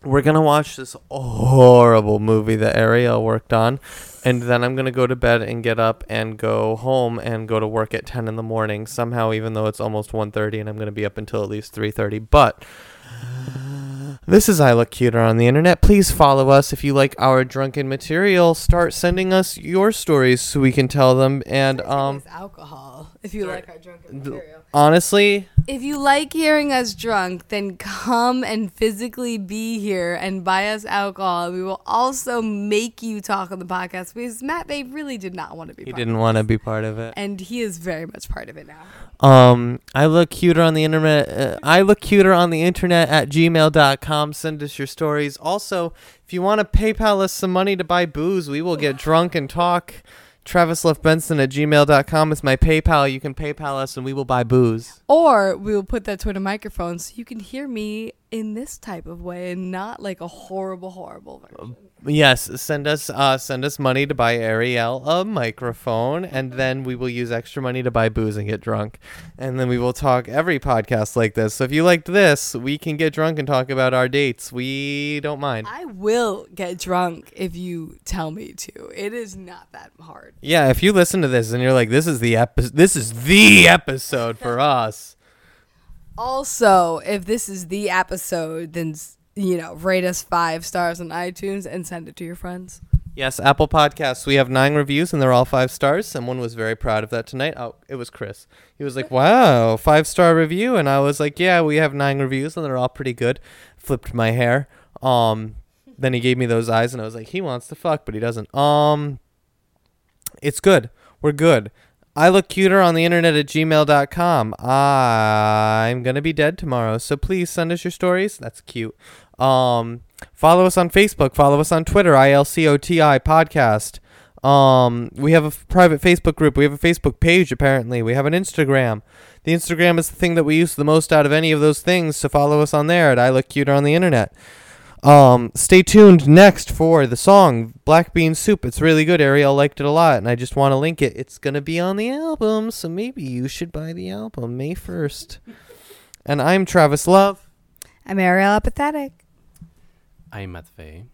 we're gonna watch this horrible movie that Ariel worked on, and then I'm gonna go to bed and get up and go home and go to work at 10 in the morning. Somehow, even though it's almost 1:30, and I'm gonna be up until at least 3:30. But This is I Look Cuter on the internet. Please follow us if you like our drunken material. Start sending us your stories so we can tell them. And um, alcohol. If you like our drunken material. Honestly, If you like hearing us drunk, then come and physically be here and buy us alcohol. We will also make you talk on the podcast because Matvey really did not want to be. he didn't want to be part of it. and he is very much part of it now. Um, I look cuter on the internet. Uh, I look cuter on the internet at gmail.com. Send us your stories. Also, if you want to PayPal us some money to buy booze, we will get drunk and talk. Travis Left Benson at gmail.com is my PayPal. You can PayPal us and we will buy booze. Or we will put that to a microphone so you can hear me in this type of way and not like a horrible, horrible version. Yes, send us uh send us money to buy Ariel a microphone, and then we will use extra money to buy booze and get drunk, and then we will talk every podcast like this. So if you liked this, we can get drunk and talk about our dates. We don't mind. I will get drunk if you tell me to. It is not that hard. Yeah, if you listen to this and you're like, this is the epi- this is the episode for us. Also, if this is the episode, then you know, rate us five stars on iTunes and send it to your friends. Yes, Apple Podcasts. We have nine reviews and they're all five stars. Someone was very proud of that tonight. Oh, it was Chris. He was like, "Wow, five star review," and I was like, "Yeah, we have nine reviews and they're all pretty good." Flipped my hair. Um, then he gave me those eyes and I was like, "He wants to fuck, but he doesn't." Um, it's good. We're good. I look cuter on the internet at gmail.com. I'm going to be dead tomorrow, so please send us your stories. That's cute. Um, follow us on Facebook. Follow us on Twitter, ILCOTI podcast. Um, we have a f- private Facebook group. We have a Facebook page, apparently. We have an Instagram. The Instagram is the thing that we use the most out of any of those things, so follow us on there at I Look Cuter on the internet. Um, stay tuned next for the song Black Bean Soup. It's really good. Ariel liked it a lot, and I just want to link it. It's gonna be on the album, so maybe you should buy the album May first. And I'm Travis Love, I'm Ariel Apathetic. I'm Matvey.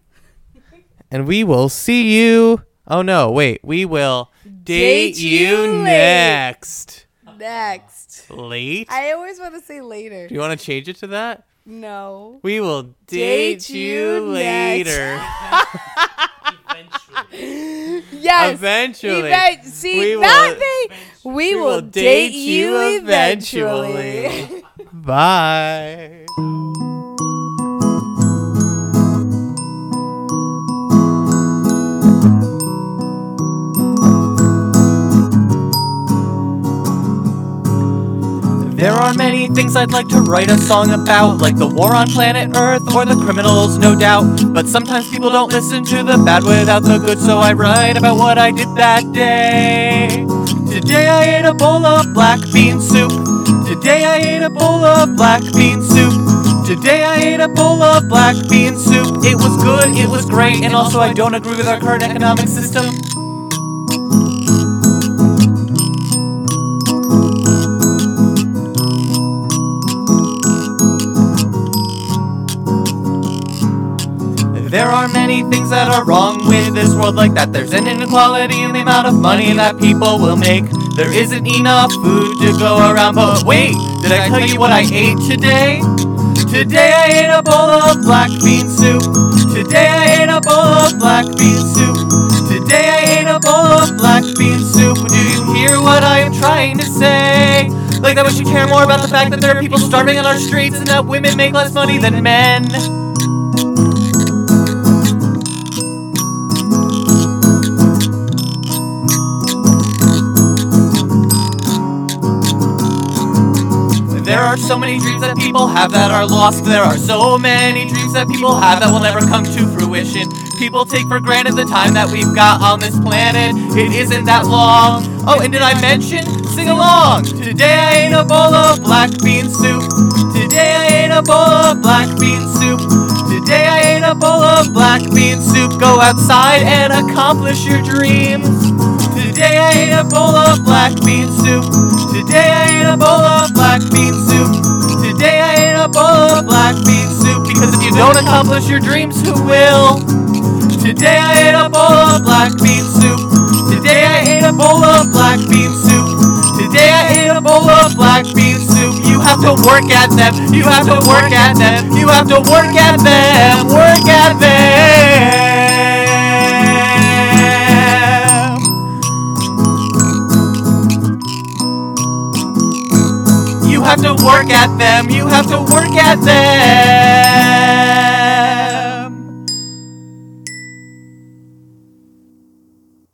and we will see you. Oh no, wait, we will date, Date you you late. next. Next. Late? I always want to say later. Do you want to change it to that? No. We will date, Date you you next. later. Yes. Eventually. Event- see, We will- not me. We, will, date, you eventually. Bye. There are many things I'd like to write a song about, like the war on planet Earth or the criminals, no doubt. But sometimes people don't listen to the bad without the good, so I write about what I did that day. Today I ate a bowl of black bean soup. Today I ate a bowl of black bean soup. Today I ate a bowl of black bean soup. It was good, it was great, and also I don't agree with our current economic system. Many things that are wrong with this world, like that there's an inequality in the amount of money that people will make. There isn't enough food to go around, but wait, did I tell you what I ate today? Today I ate a bowl of black bean soup. Today I ate a bowl of black bean soup. Today I ate a bowl of black bean soup. Do you hear what I am trying to say? Like that we should care more about the fact that there are people starving on our streets and that women make less money than men. So many dreams that people have that are lost. There are so many dreams that people have that will never come to fruition. People take for granted the time that we've got on this planet. It isn't that long. Oh, and did I mention? Sing along. Today I ate a bowl of black bean soup. Today I ate a bowl of black bean soup. Today I ate a bowl of black bean soup. Go outside and accomplish your dreams. Today I ate a bowl of black bean soup. Today I ate a bowl of black bean soup. Today I ate a bowl of black bean soup. Because if you don't accomplish your dreams, who will? Today I ate a bowl of black bean soup. Today I ate a bowl of black bean soup. Today I ate a bowl of black bean soup. You have to work at them. You have to work at them. You have to work at them. Work at them. You have to work at them. You have to work at them.